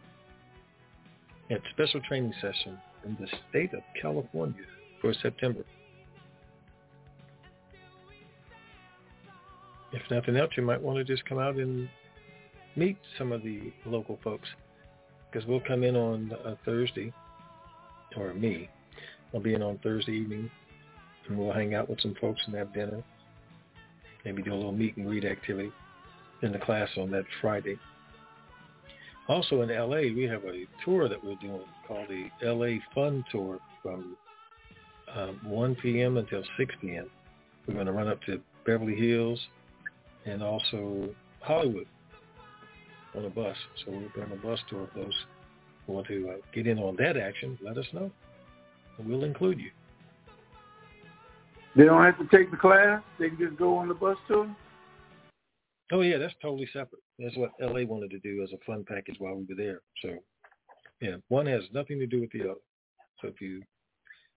S4: At special training session in the state of California for September. If nothing else, you might want to just come out and meet some of the local folks because we'll come in on a Thursday, or me. I'll be in on Thursday evening, and we'll hang out with some folks and have dinner. Maybe do a little meet and greet activity in the class on that Friday. Also in LA, we have a tour that we're doing called the LA Fun Tour from um, 1 p.m. until 6 p.m. We're going to run up to Beverly Hills and also Hollywood on a bus. So we're doing a bus tour of those who want to uh, get in on that action. Let us know, and we'll include you.
S6: They don't have to take the class. They can just go on the bus tour.
S4: Oh yeah, that's totally separate. That's what LA wanted to do as a fun package while we were there. So yeah, one has nothing to do with the other. So if you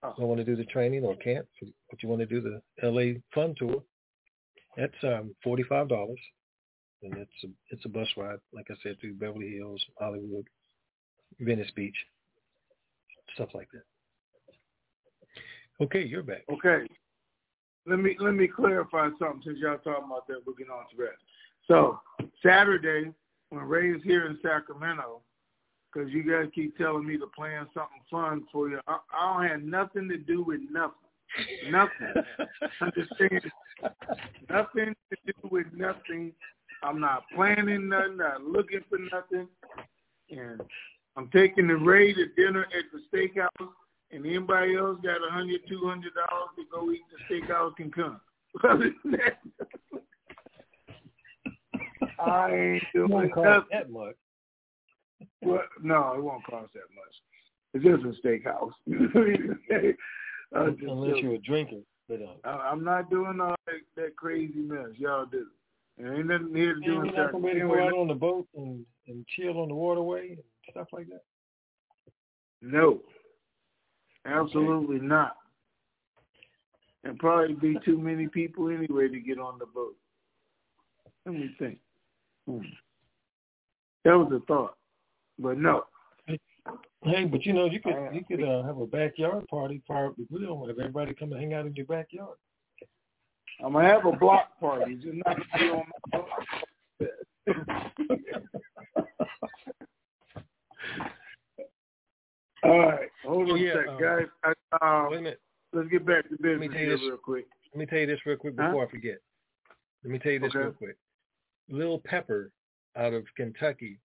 S4: oh. don't want to do the training or can't, but you want to do the LA fun tour, that's um forty five dollars, and it's a it's a bus ride, like I said, through Beverly Hills, Hollywood, Venice Beach, stuff like that. Okay, you're back.
S6: Okay. Let me let me clarify something since y'all talking about that. We'll get on to that. So Saturday, when Ray is here in Sacramento, because you guys keep telling me to plan something fun for you, I, I don't have nothing to do with nothing. Nothing. Understand? nothing to do with nothing. I'm not planning nothing, not looking for nothing. And I'm taking the Ray to dinner at the steakhouse, and anybody else got a hundred, two hundred dollars to go eat the steakhouse can come. I ain't doing nothing.
S4: that much.
S6: Well, no, it won't cost that much. It's just a steakhouse.
S4: Unless you're a drinker. But, uh,
S6: I'm not doing all that, that crazy mess. Y'all do. There ain't nothing here to do.
S4: You're not going to go out on the boat and, and chill on the waterway and stuff like that?
S6: No. Absolutely okay. not. And probably be too many people anyway to get on the boat. Let me think. Hmm. That was a thought, but no.
S4: Hey, but you know, you could you could uh, have a backyard party, fire up the grill, have everybody come and hang out in your backyard.
S6: I'm gonna have a block party, just not be on my All right, hold on yeah, a sec, um, guys. I, um,
S4: wait a minute.
S6: Let's get back to business
S4: Let me tell you this,
S6: real quick.
S4: Let me tell you this real quick before huh? I forget. Let me tell you this
S6: okay.
S4: real quick. Lil Pepper out of Kentucky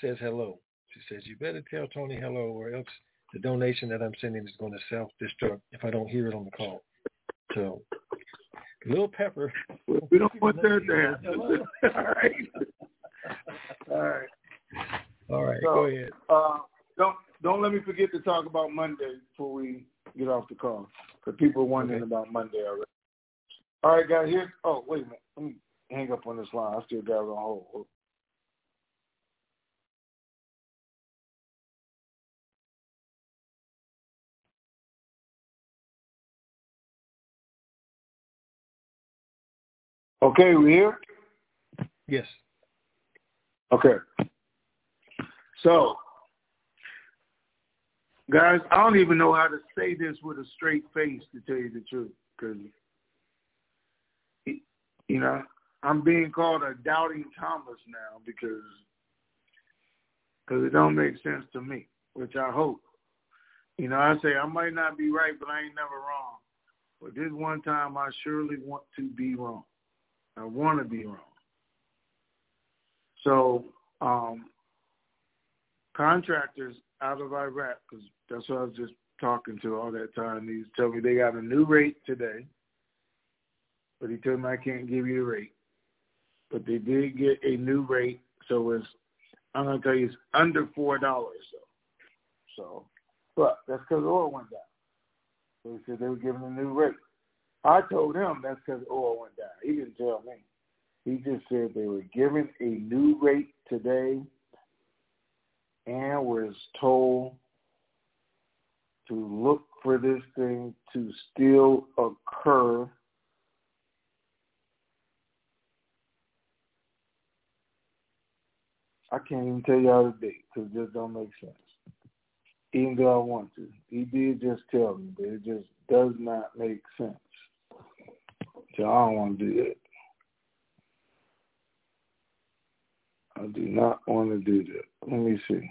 S4: says hello. She says, you better tell Tony hello or else the donation that I'm sending is going to self-destruct if I don't hear it on the call. So, Lil Pepper.
S6: We don't want that to happen. All right. All right.
S4: All right.
S6: So,
S4: go ahead.
S6: Uh, don't don't let me forget to talk about Monday before we get off the call because people are wondering okay. about Monday already. All right, guys. Here. Oh, wait a minute. Let me hang up on this line. I still got it on hold. Okay, we here?
S4: Yes.
S6: Okay. So, guys, I don't even know how to say this with a straight face, to tell you the truth, because, you know, I'm being called a doubting Thomas now because because it don't make sense to me, which I hope. You know, I say I might not be right, but I ain't never wrong. But this one time, I surely want to be wrong. I want to be wrong. So, um, contractors out of Iraq, because that's what I was just talking to all that time. He's telling me they got a new rate today, but he told me I can't give you the rate. But they did get a new rate, so it's I'm gonna tell you it's under four dollars. So, so, but that's because oil went down. So he said they were giving a new rate. I told him that's because oil went down. He didn't tell me. He just said they were giving a new rate today and was told to look for this thing to still occur I can't even tell y'all the date because it just don't make sense. Even though I want to. He did just tell me, but it just does not make sense. I don't want to do that. I do not want to do that. Let me see.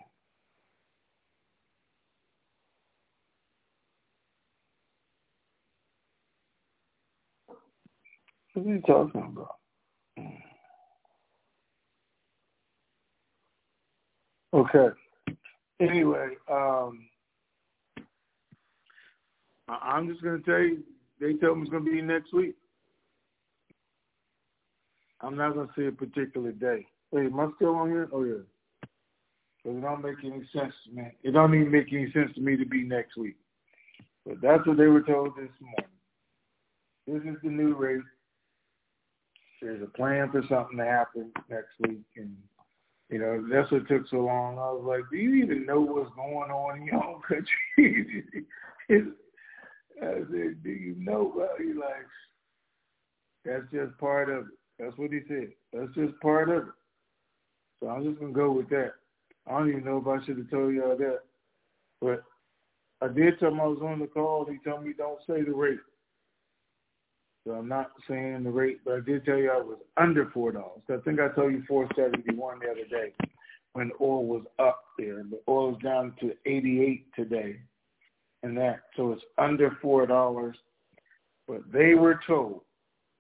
S6: What are you talking about? Okay. Anyway, um, I'm just to tell you, they told me it's to be next week. I'm not going to say a particular day. Wait, am I still on here? Oh, yeah. Because it don't make any sense to me. It don't even make any sense to me to be next week. But that's what they were told this morning. This is the new rate. There's a plan for something to happen next week, and you know that's what took so long. I was like, do you even know what's going on in your own country? I said, do you know? Well, he like, that's just part of it. That's what he said. That's just part of it. So I'm just gonna go with that. I don't even know if I should have told y'all that, but I did tell him I was on the call. He told me don't say the rate. So I'm not saying the rate, but I did tell you I was under four dollars. I think I told you four seventy one the other day when oil was up there. But oil is down to eighty eight today, and that so it's under four dollars. But they were told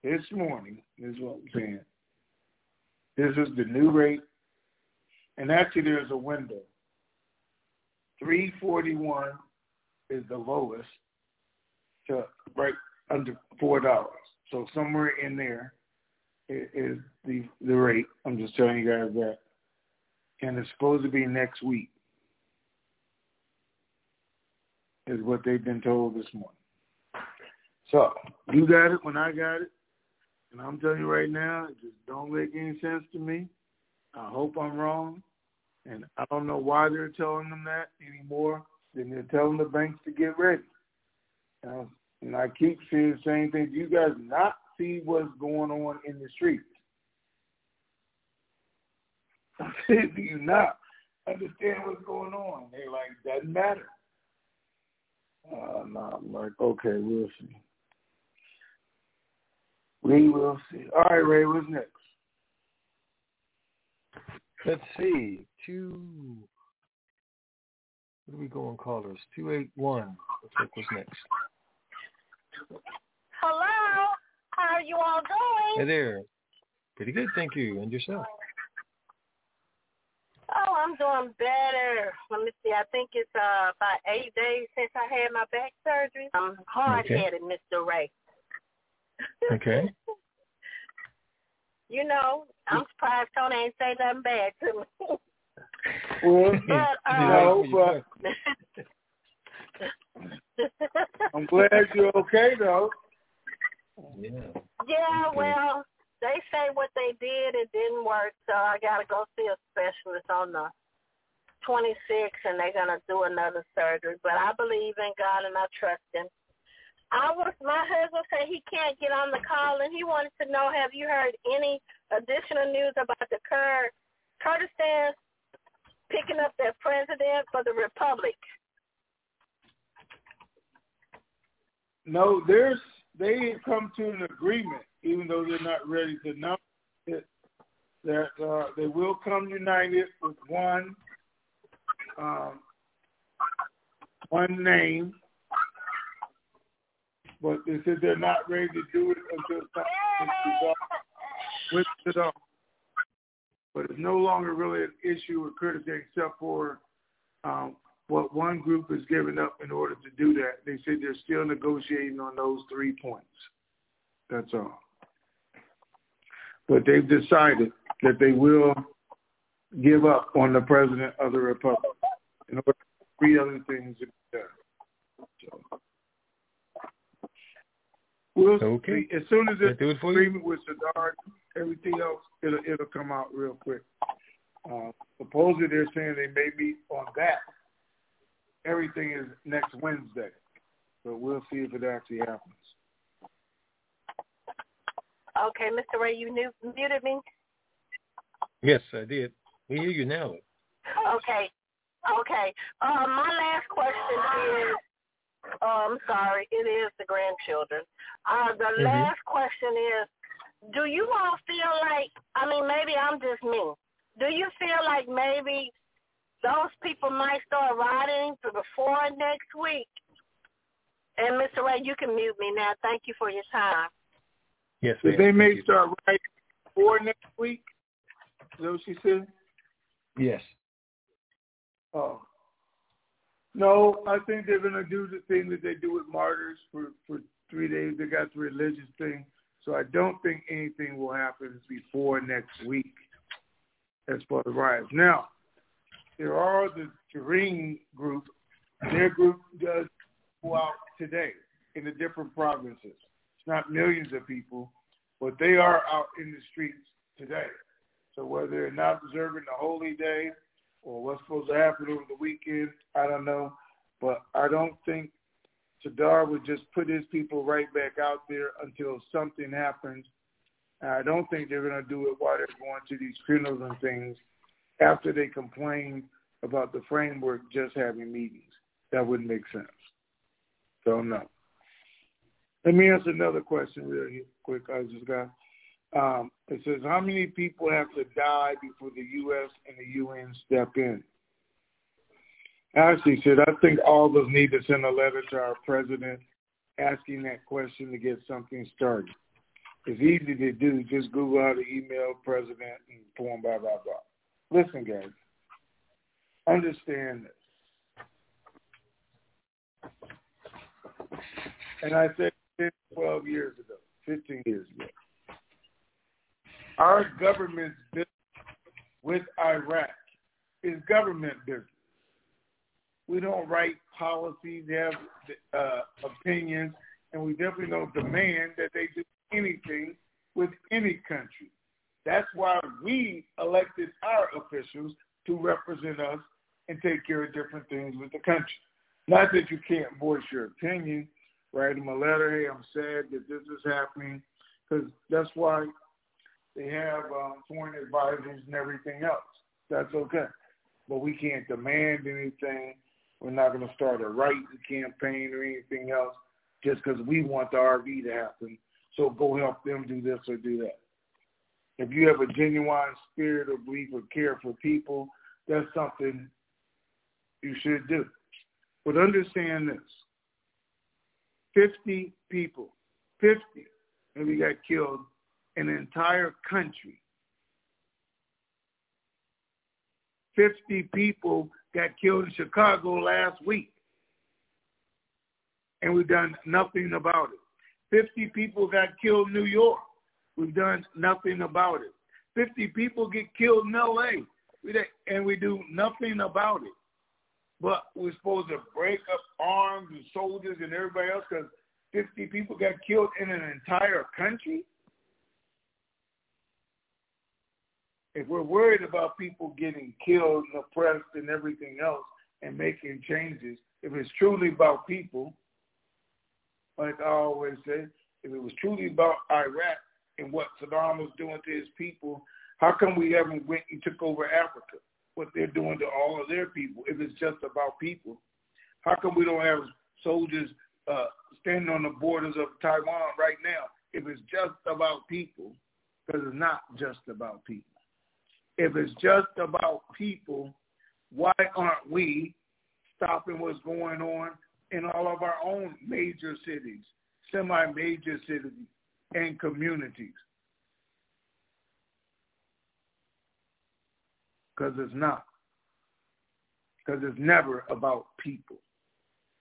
S6: this morning. Is what I'm saying. This is the new rate, and actually there's a window. Three forty one is the lowest to right under four dollars. So somewhere in there is the the rate. I'm just telling you guys that, and it's supposed to be next week. Is what they've been told this morning. So you got it when I got it, and I'm telling you right now, it just don't make any sense to me. I hope I'm wrong, and I don't know why they're telling them that anymore. Then they're telling the banks to get ready. Uh, and I keep saying the same thing. Do you guys not see what's going on in the streets? I said, do you not understand what's going on? They're like, doesn't matter. Uh, no, I'm like, okay, we'll see. We will see. All right, Ray, what's next?
S4: Let's see. Two. What are we going callers? Two eight one. Let's look what's next.
S11: Hello. How are you all doing?
S4: Hey there. Pretty good, thank you. And yourself?
S11: Oh, I'm doing better. Let me see. I think it's uh, about eight days since I had my back surgery. I'm hard-headed, okay. Mr. Ray.
S4: Okay.
S11: you know, I'm surprised Tony ain't say nothing bad to me.
S6: well, but, uh, no, but I'm glad you're okay though.
S4: Yeah.
S11: Yeah, well, they say what they did, it didn't work, so I gotta go see a specialist on the 26th, and they're gonna do another surgery. But I believe in God and I trust Him. I was my husband said he can't get on the call, and he wanted to know: Have you heard any additional news about the Kur Kurdistan picking up their president for the Republic?
S6: No, there's they come to an agreement, even though they're not ready to know it, that uh, they will come united with one um, one name, but they said they're not ready to do it until something with it. But it's no longer really an issue with Kurdistan except for um, what one group has given up in order to do that. They said they're still negotiating on those three points. That's all. But they've decided that they will give up on the president of the republic in order other things to be done. So, we'll
S4: okay.
S6: see. As soon as
S4: it's agreement
S6: with Sadar, everything else it'll it'll come out real quick. Uh, supposedly they're saying they may meet on that. Everything is next Wednesday, but we'll see if it actually happens.
S11: Okay, Mr. Ray, you knew, muted me.
S4: Yes, I did. We hear you now.
S11: Okay. Okay. Uh, my last question is, oh, I'm sorry, it is the grandchildren. Uh, the mm-hmm. last question is, do you all feel like, I mean, maybe I'm just me. Do you feel like maybe those people might start riding before next week? And Mr. Ray, you can mute me now. Thank you for your time.
S4: Yes,
S6: they may start riding before next week. Is that what she said?
S4: Yes.
S6: Oh. No, I think they're going to do the thing that they do with martyrs for, for three days. They got the religious thing. So I don't think anything will happen before next week as far as riots. Now, there are the Green group. Their group does go out today in the different provinces. It's not millions of people, but they are out in the streets today. So whether they're not observing the holy day or what's supposed to happen over the weekend, I don't know. But I don't think Sadr would just put his people right back out there until something happens. I don't think they're going to do it while they're going to these funerals and things after they complain about the framework just having meetings. That wouldn't make sense. So no. Let me answer another question really quick. I just got um, it says, how many people have to die before the U.S. and the UN step in? Ashley said, I think all of us need to send a letter to our president asking that question to get something started. It's easy to do. Just Google how to email president and form blah, blah, blah. Listen, guys, understand this. And I said 10, 12 years ago, 15 years ago. Our government's business with Iraq is government business. We don't write policies, have uh, opinions, and we definitely don't demand that they do anything with any country. That's why we elected our officials to represent us and take care of different things with the country. Not that you can't voice your opinion, write them a letter, hey, I'm sad that this is happening, because that's why they have um, foreign advisors and everything else. That's okay. But we can't demand anything. We're not going to start a writing campaign or anything else just because we want the RV to happen. So go help them do this or do that. If you have a genuine spirit of belief or care for people, that's something you should do. But understand this. 50 people, 50, and we got killed an entire country. 50 people got killed in Chicago last week, and we've done nothing about it. 50 people got killed in New York. We've done nothing about it. 50 people get killed in L.A., and we do nothing about it. But we're supposed to break up arms and soldiers and everybody else because 50 people got killed in an entire country? If we're worried about people getting killed and oppressed and everything else and making changes, if it's truly about people, like I always say, if it was truly about Iraq and what Saddam was doing to his people, how come we haven't went and took over Africa? What they're doing to all of their people, if it's just about people. How come we don't have soldiers uh, standing on the borders of Taiwan right now if it's just about people? Because it's not just about people if it's just about people, why aren't we stopping what's going on in all of our own major cities, semi-major cities, and communities? Because it's not. Because it's never about people.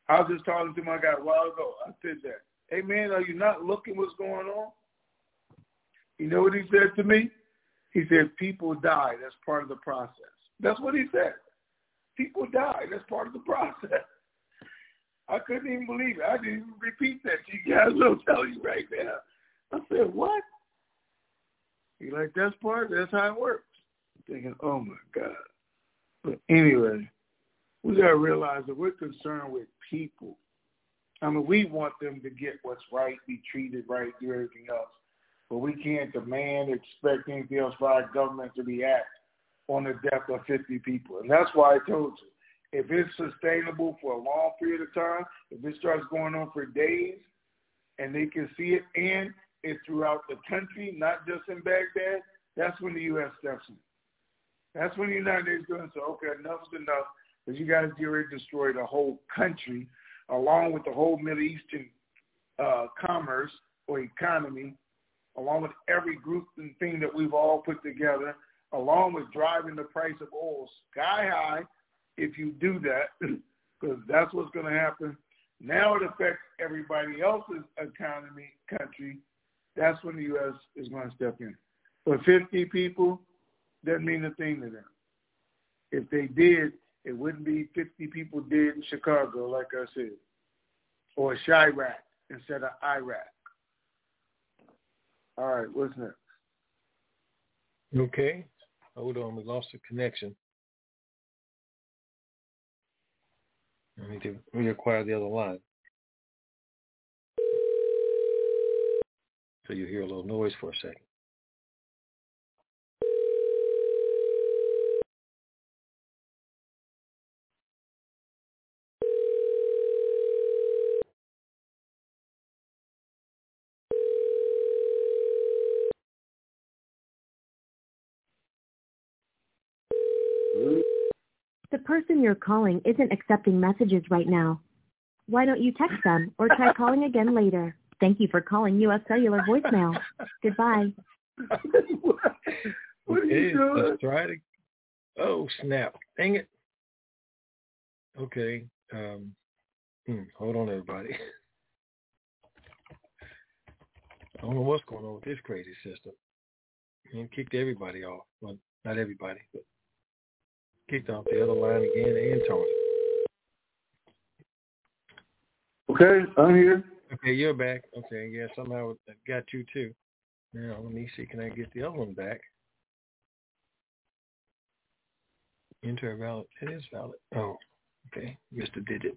S6: I was just talking to my guy a while ago. I said that. Hey, man, are you not looking what's going on? You know what he said to me? He said people die. That's part of the process. That's what he said. People die. That's part of the process. I couldn't even believe it. I didn't even repeat that to you guys. I'll tell you right now. I said, what? He like, that's part, that's how it works. I'm thinking, oh my God. But anyway, we got to realize that we're concerned with people. I mean, we want them to get what's right, be treated right, do everything else. But we can't demand, expect anything else for our government to react on the death of 50 people. And that's why I told you, if it's sustainable for a long period of time, if it starts going on for days and they can see it and it's throughout the country, not just in Baghdad, that's when the U.S. steps in. That's when the United States goes and okay, enough is enough because you guys get ready to destroy the whole country along with the whole Middle Eastern uh, commerce or economy, along with every group and thing that we've all put together, along with driving the price of oil sky high if you do that, because that's what's going to happen. Now it affects everybody else's economy, country. That's when the U.S. is going to step in. But 50 people doesn't mean a thing to them. If they did, it wouldn't be 50 people dead in Chicago, like I said, or Chiraq instead of Iraq. All right, what's next?
S4: Okay. Hold on, we lost the connection. I need to reacquire the other line. So you hear a little noise for a second.
S12: Person you're calling isn't accepting messages right now. Why don't you text them or try calling again later? Thank you for calling U.S. Cellular voicemail. Goodbye.
S6: what, what are you doing?
S4: Let's try it. Oh, snap. Dang it. Okay. Um, hmm, hold on, everybody. I don't know what's going on with this crazy system. And kicked everybody off. Well, not everybody, but kicked off the other line again and Tony.
S6: Okay, I'm here.
S4: Okay, you're back. Okay, yeah, somehow I got you too. Now let me see, can I get the other one back? Enter a valid. It is valid. Oh, okay. Missed a digit.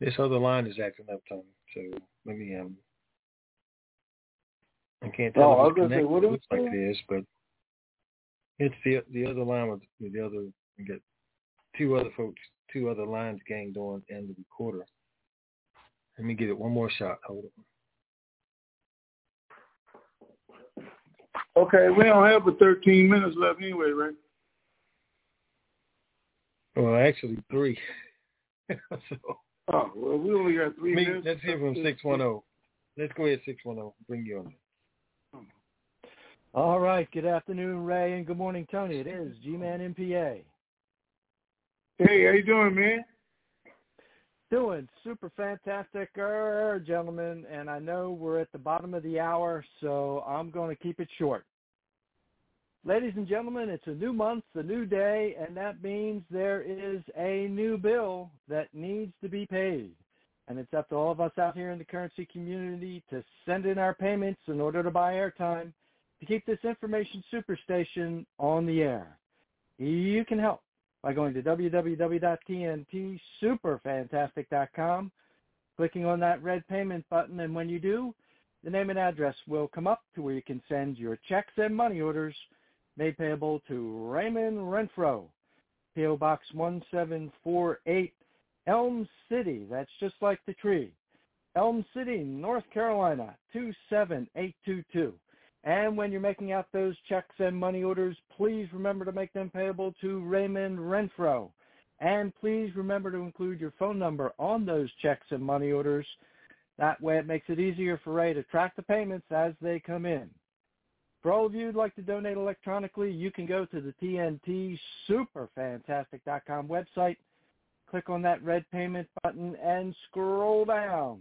S4: This other line is acting up, Tony. So let me um. I can't tell
S6: oh,
S4: if it's
S6: I was
S4: connected.
S6: say, what
S4: it looks like this, but it's the the other line with, with the other. You get two other folks, two other lines ganged on, and the recorder. Let me give it one more shot. Hold on.
S6: Okay, we don't have but 13 minutes left anyway, right?
S4: Well, actually three. so.
S6: Oh, well, we only got three
S4: Me,
S6: minutes.
S4: let's hear from 610. Let's go ahead, 610. Bring you on.
S13: All right. Good afternoon, Ray, and good morning, Tony. It is G-Man MPA.
S6: Hey, how you doing, man?
S13: Doing super fantastic, er, gentlemen, and I know we're at the bottom of the hour, so I'm going to keep it short. Ladies and gentlemen, it's a new month, a new day, and that means there is a new bill that needs to be paid. And it's up to all of us out here in the currency community to send in our payments in order to buy airtime to keep this information superstation on the air. You can help by going to www.tntsuperfantastic.com, clicking on that red payment button, and when you do, the name and address will come up to where you can send your checks and money orders made payable to Raymond Renfro, P.O. Box 1748, Elm City, that's just like the tree, Elm City, North Carolina, 27822. And when you're making out those checks and money orders, please remember to make them payable to Raymond Renfro. And please remember to include your phone number on those checks and money orders. That way it makes it easier for Ray to track the payments as they come in. For all of you who'd like to donate electronically, you can go to the TNT TNTSuperFantastic.com website, click on that red payment button, and scroll down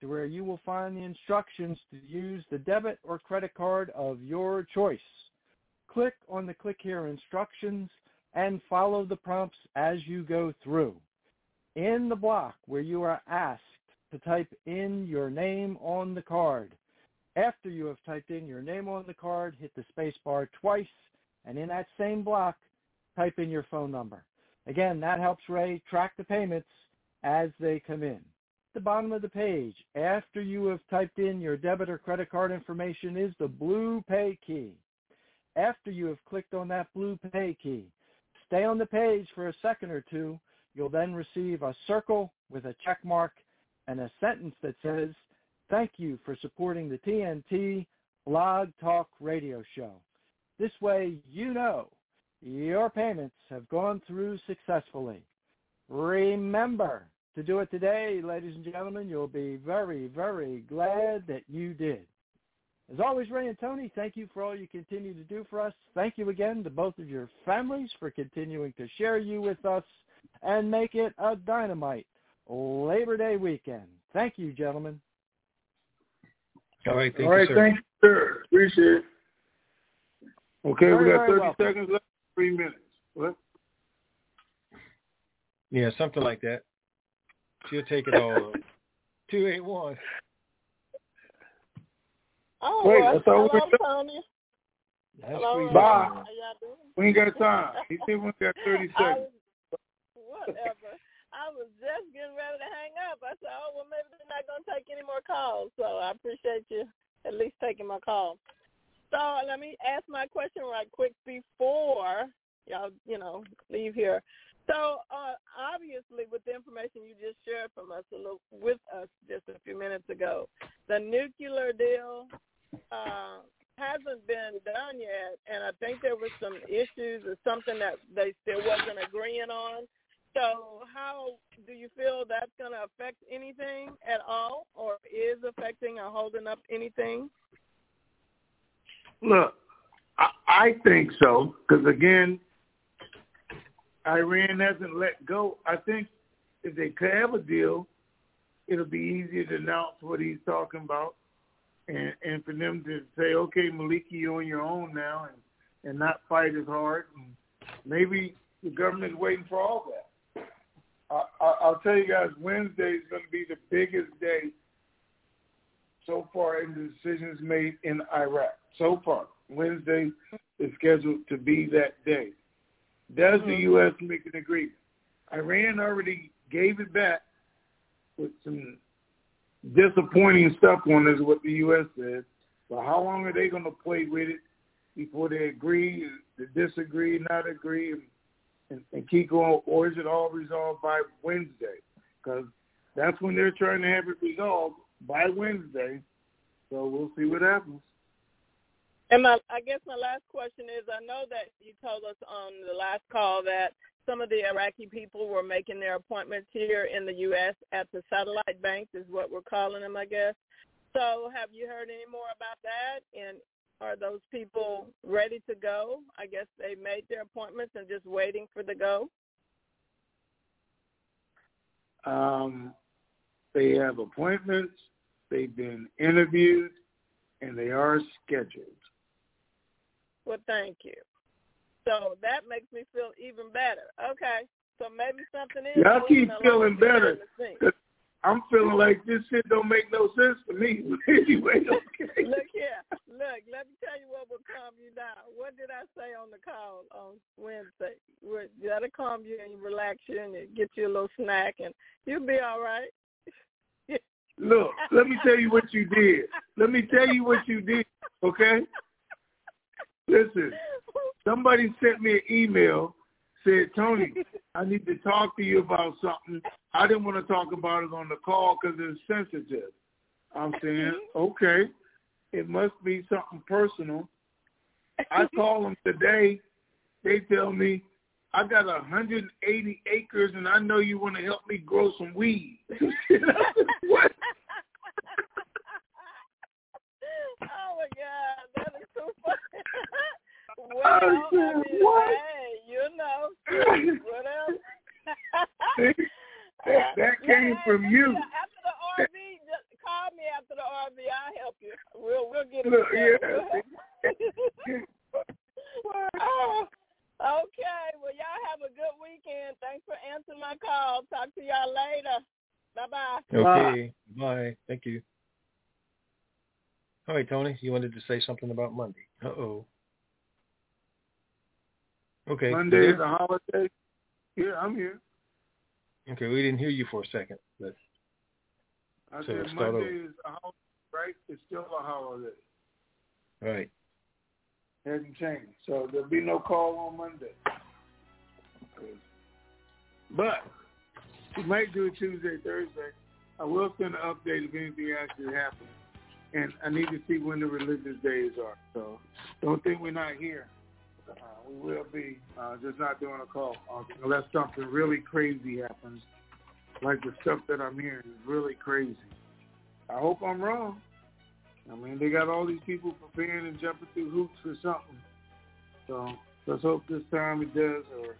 S13: to where you will find the instructions to use the debit or credit card of your choice. Click on the Click Here instructions and follow the prompts as you go through. In the block where you are asked to type in your name on the card, after you have typed in your name on the card, hit the space bar twice, and in that same block, type in your phone number. Again, that helps Ray track the payments as they come in the bottom of the page, after you have typed in your debit or credit card information, is the blue pay key. After you have clicked on that blue pay key, stay on the page for a second or two. You'll then receive a circle with a check mark and a sentence that says, thank you for supporting the TNT Blog Talk Radio Show. This way you know your payments have gone through successfully. Remember, to do it today, ladies and gentlemen. You'll be very, very glad that you did. As always, Ray and Tony, thank you for all you continue to do for us. Thank you again to both of your families for continuing to share you with us and make it a dynamite Labor Day weekend. Thank you, gentlemen.
S4: All right, thank
S6: all right,
S4: you, sir.
S6: thank you, sir. Appreciate it. Okay,
S13: Very,
S6: we got 30
S13: welcome.
S6: seconds left, three minutes. What?
S4: Yeah, something like that. She'll take it all. Two eight one.
S14: Oh,
S6: Wait,
S14: well,
S6: that's all we
S14: hello,
S6: got?
S14: Tony.
S4: That's
S14: Hello,
S4: free.
S6: Bye.
S14: How y'all doing?
S6: We ain't got time. He said we got 30 seconds.
S14: was, whatever. Was just getting ready to hang up. I said, oh, well, maybe they're not going to take any more calls. So I appreciate you at least taking my call. So let me ask my question right quick before y'all, you know, leave here. So uh, obviously, with the information you just shared from us a little, with us just a few minutes ago, the nuclear deal uh, hasn't been done yet, and I think there was some issues or something that they still wasn't agreeing on. So how do you feel that's going to affect anything at all, or is affecting or holding up anything?
S6: Look, I, I think so because again, Iran hasn't let go. I think if they could have a deal, it'll be easier to announce what he's talking about, and and for them to say, okay, Maliki, you're on your own now, and and not fight as hard. And maybe the government's waiting for all that. I, I, I'll tell you guys, Wednesday is going to be the biggest day so far in the decisions made in Iraq. So far, Wednesday is scheduled to be that day. Does the mm-hmm. U.S. make an agreement? Iran already gave it back with some disappointing stuff on it, is what the U.S. said. But how long are they going to play with it before they agree, to disagree, not agree, and, and, and keep going? Or is it all resolved by Wednesday? Because that's when they're trying to have it resolved by Wednesday. So we'll see what happens.
S14: And my, I guess my last question is, I know that you told us on the last call that some of the Iraqi people were making their appointments here in the U.S. at the satellite banks, is what we're calling them, I guess. So have you heard any more about that? And are those people ready to go? I guess they made their appointments and just waiting for the go.
S6: Um, they have appointments, they've been interviewed, and they are scheduled.
S14: Well, thank you. So that makes me feel even better. Okay, so maybe something is.
S6: Y'all keep feeling better.
S14: Behind the scenes.
S6: 'cause I'm feeling like this shit don't make no sense to me. anyway, okay.
S14: Look here. Look, let me tell you what will calm you down. What did I say on the call on Wednesday? What, that'll calm you and relax you and get you a little snack and you'll be all right.
S6: Look, let me tell you what you did. Let me tell you what you did, okay? Listen, somebody sent me an email, said, Tony, I need to talk to you about something. I didn't want to talk about it on the call because it's sensitive. I'm saying, okay, it must be something personal. I call them today. They tell me, I got 180 acres and I know you want to help me grow some weed. what?
S14: oh my God, that is so funny. well, I mean,
S6: what?
S14: hey, you know, what else?
S6: that, that came from you.
S14: After the RV, just call me after the RV. I'll help you. We'll we'll get it.
S6: Look,
S14: together. oh, okay. Well, y'all have a good weekend. Thanks for answering my call. Talk to y'all later. Bye bye.
S4: Okay. Bye. Thank you. All right, Tony. You wanted to say something about Monday. Uh oh. Okay.
S6: Monday is a holiday. Yeah, I'm here.
S4: Okay, we didn't hear you for a second, but
S6: I
S4: So
S6: said Monday
S4: over.
S6: is a holiday, right? It's still a holiday.
S4: right.
S6: Hasn't changed. So there'll be no call on Monday. But we might do it Tuesday, Thursday. I will send an update if anything actually happens. And I need to see when the religious days are. So don't think we're not here. Uh, we will be, uh, just not doing a call uh, unless something really crazy happens, like the stuff that I'm hearing is really crazy. I hope I'm wrong. I mean, they got all these people preparing and jumping through hoops for something. So let's hope this time it does, or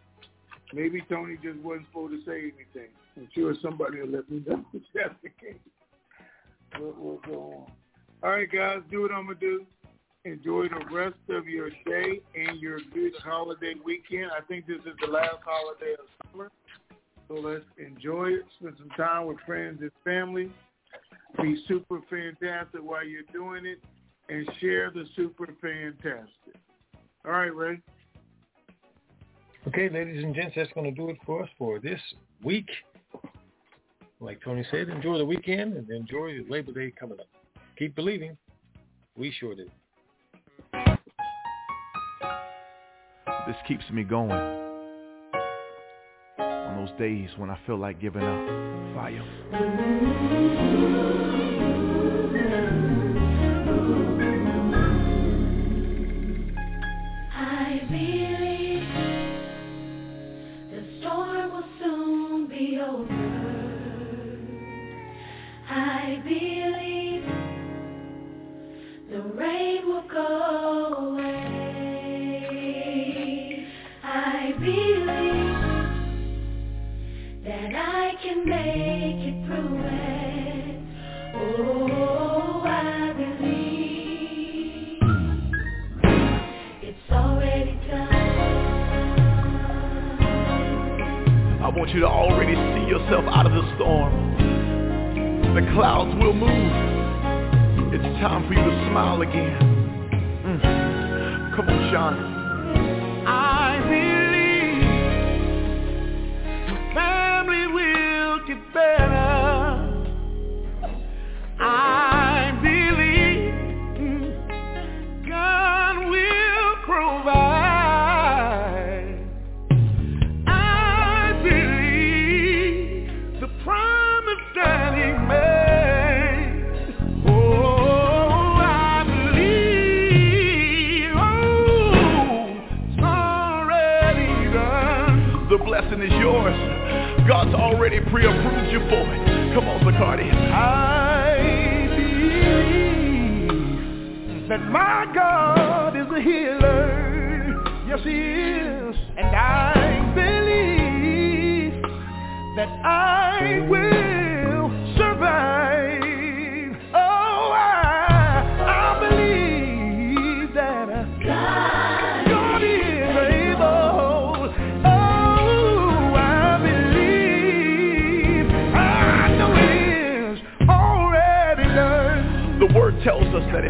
S6: maybe Tony just wasn't supposed to say anything. I'm sure somebody will let me know that's the case. We'll, we'll go on. All right, guys, do what I'm to do. Enjoy the rest of your day and your good holiday weekend. I think this is the last holiday of summer. So let's enjoy it. Spend some time with friends and family. Be super fantastic while you're doing it. And share the super fantastic. All right, Ray.
S4: Okay, ladies and gents, that's going to do it for us for this week. Like Tony said, enjoy the weekend and enjoy Labor Day coming up. Keep believing. We sure do.
S15: This keeps me going. On those days when I feel like giving up. Fire. You to already see yourself out of the storm. The clouds will move. It's time for you to smile again. Mm. Come on, Sean. Already pre-approved you for it. Come on, Zacardi. I believe that my God is a healer. Yes, He is. And I believe that I will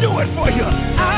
S15: do it for you. I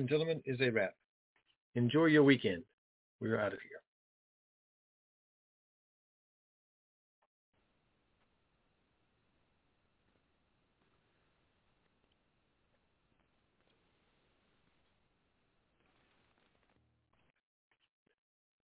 S4: and gentlemen, is a wrap. Enjoy your weekend. We're out of here.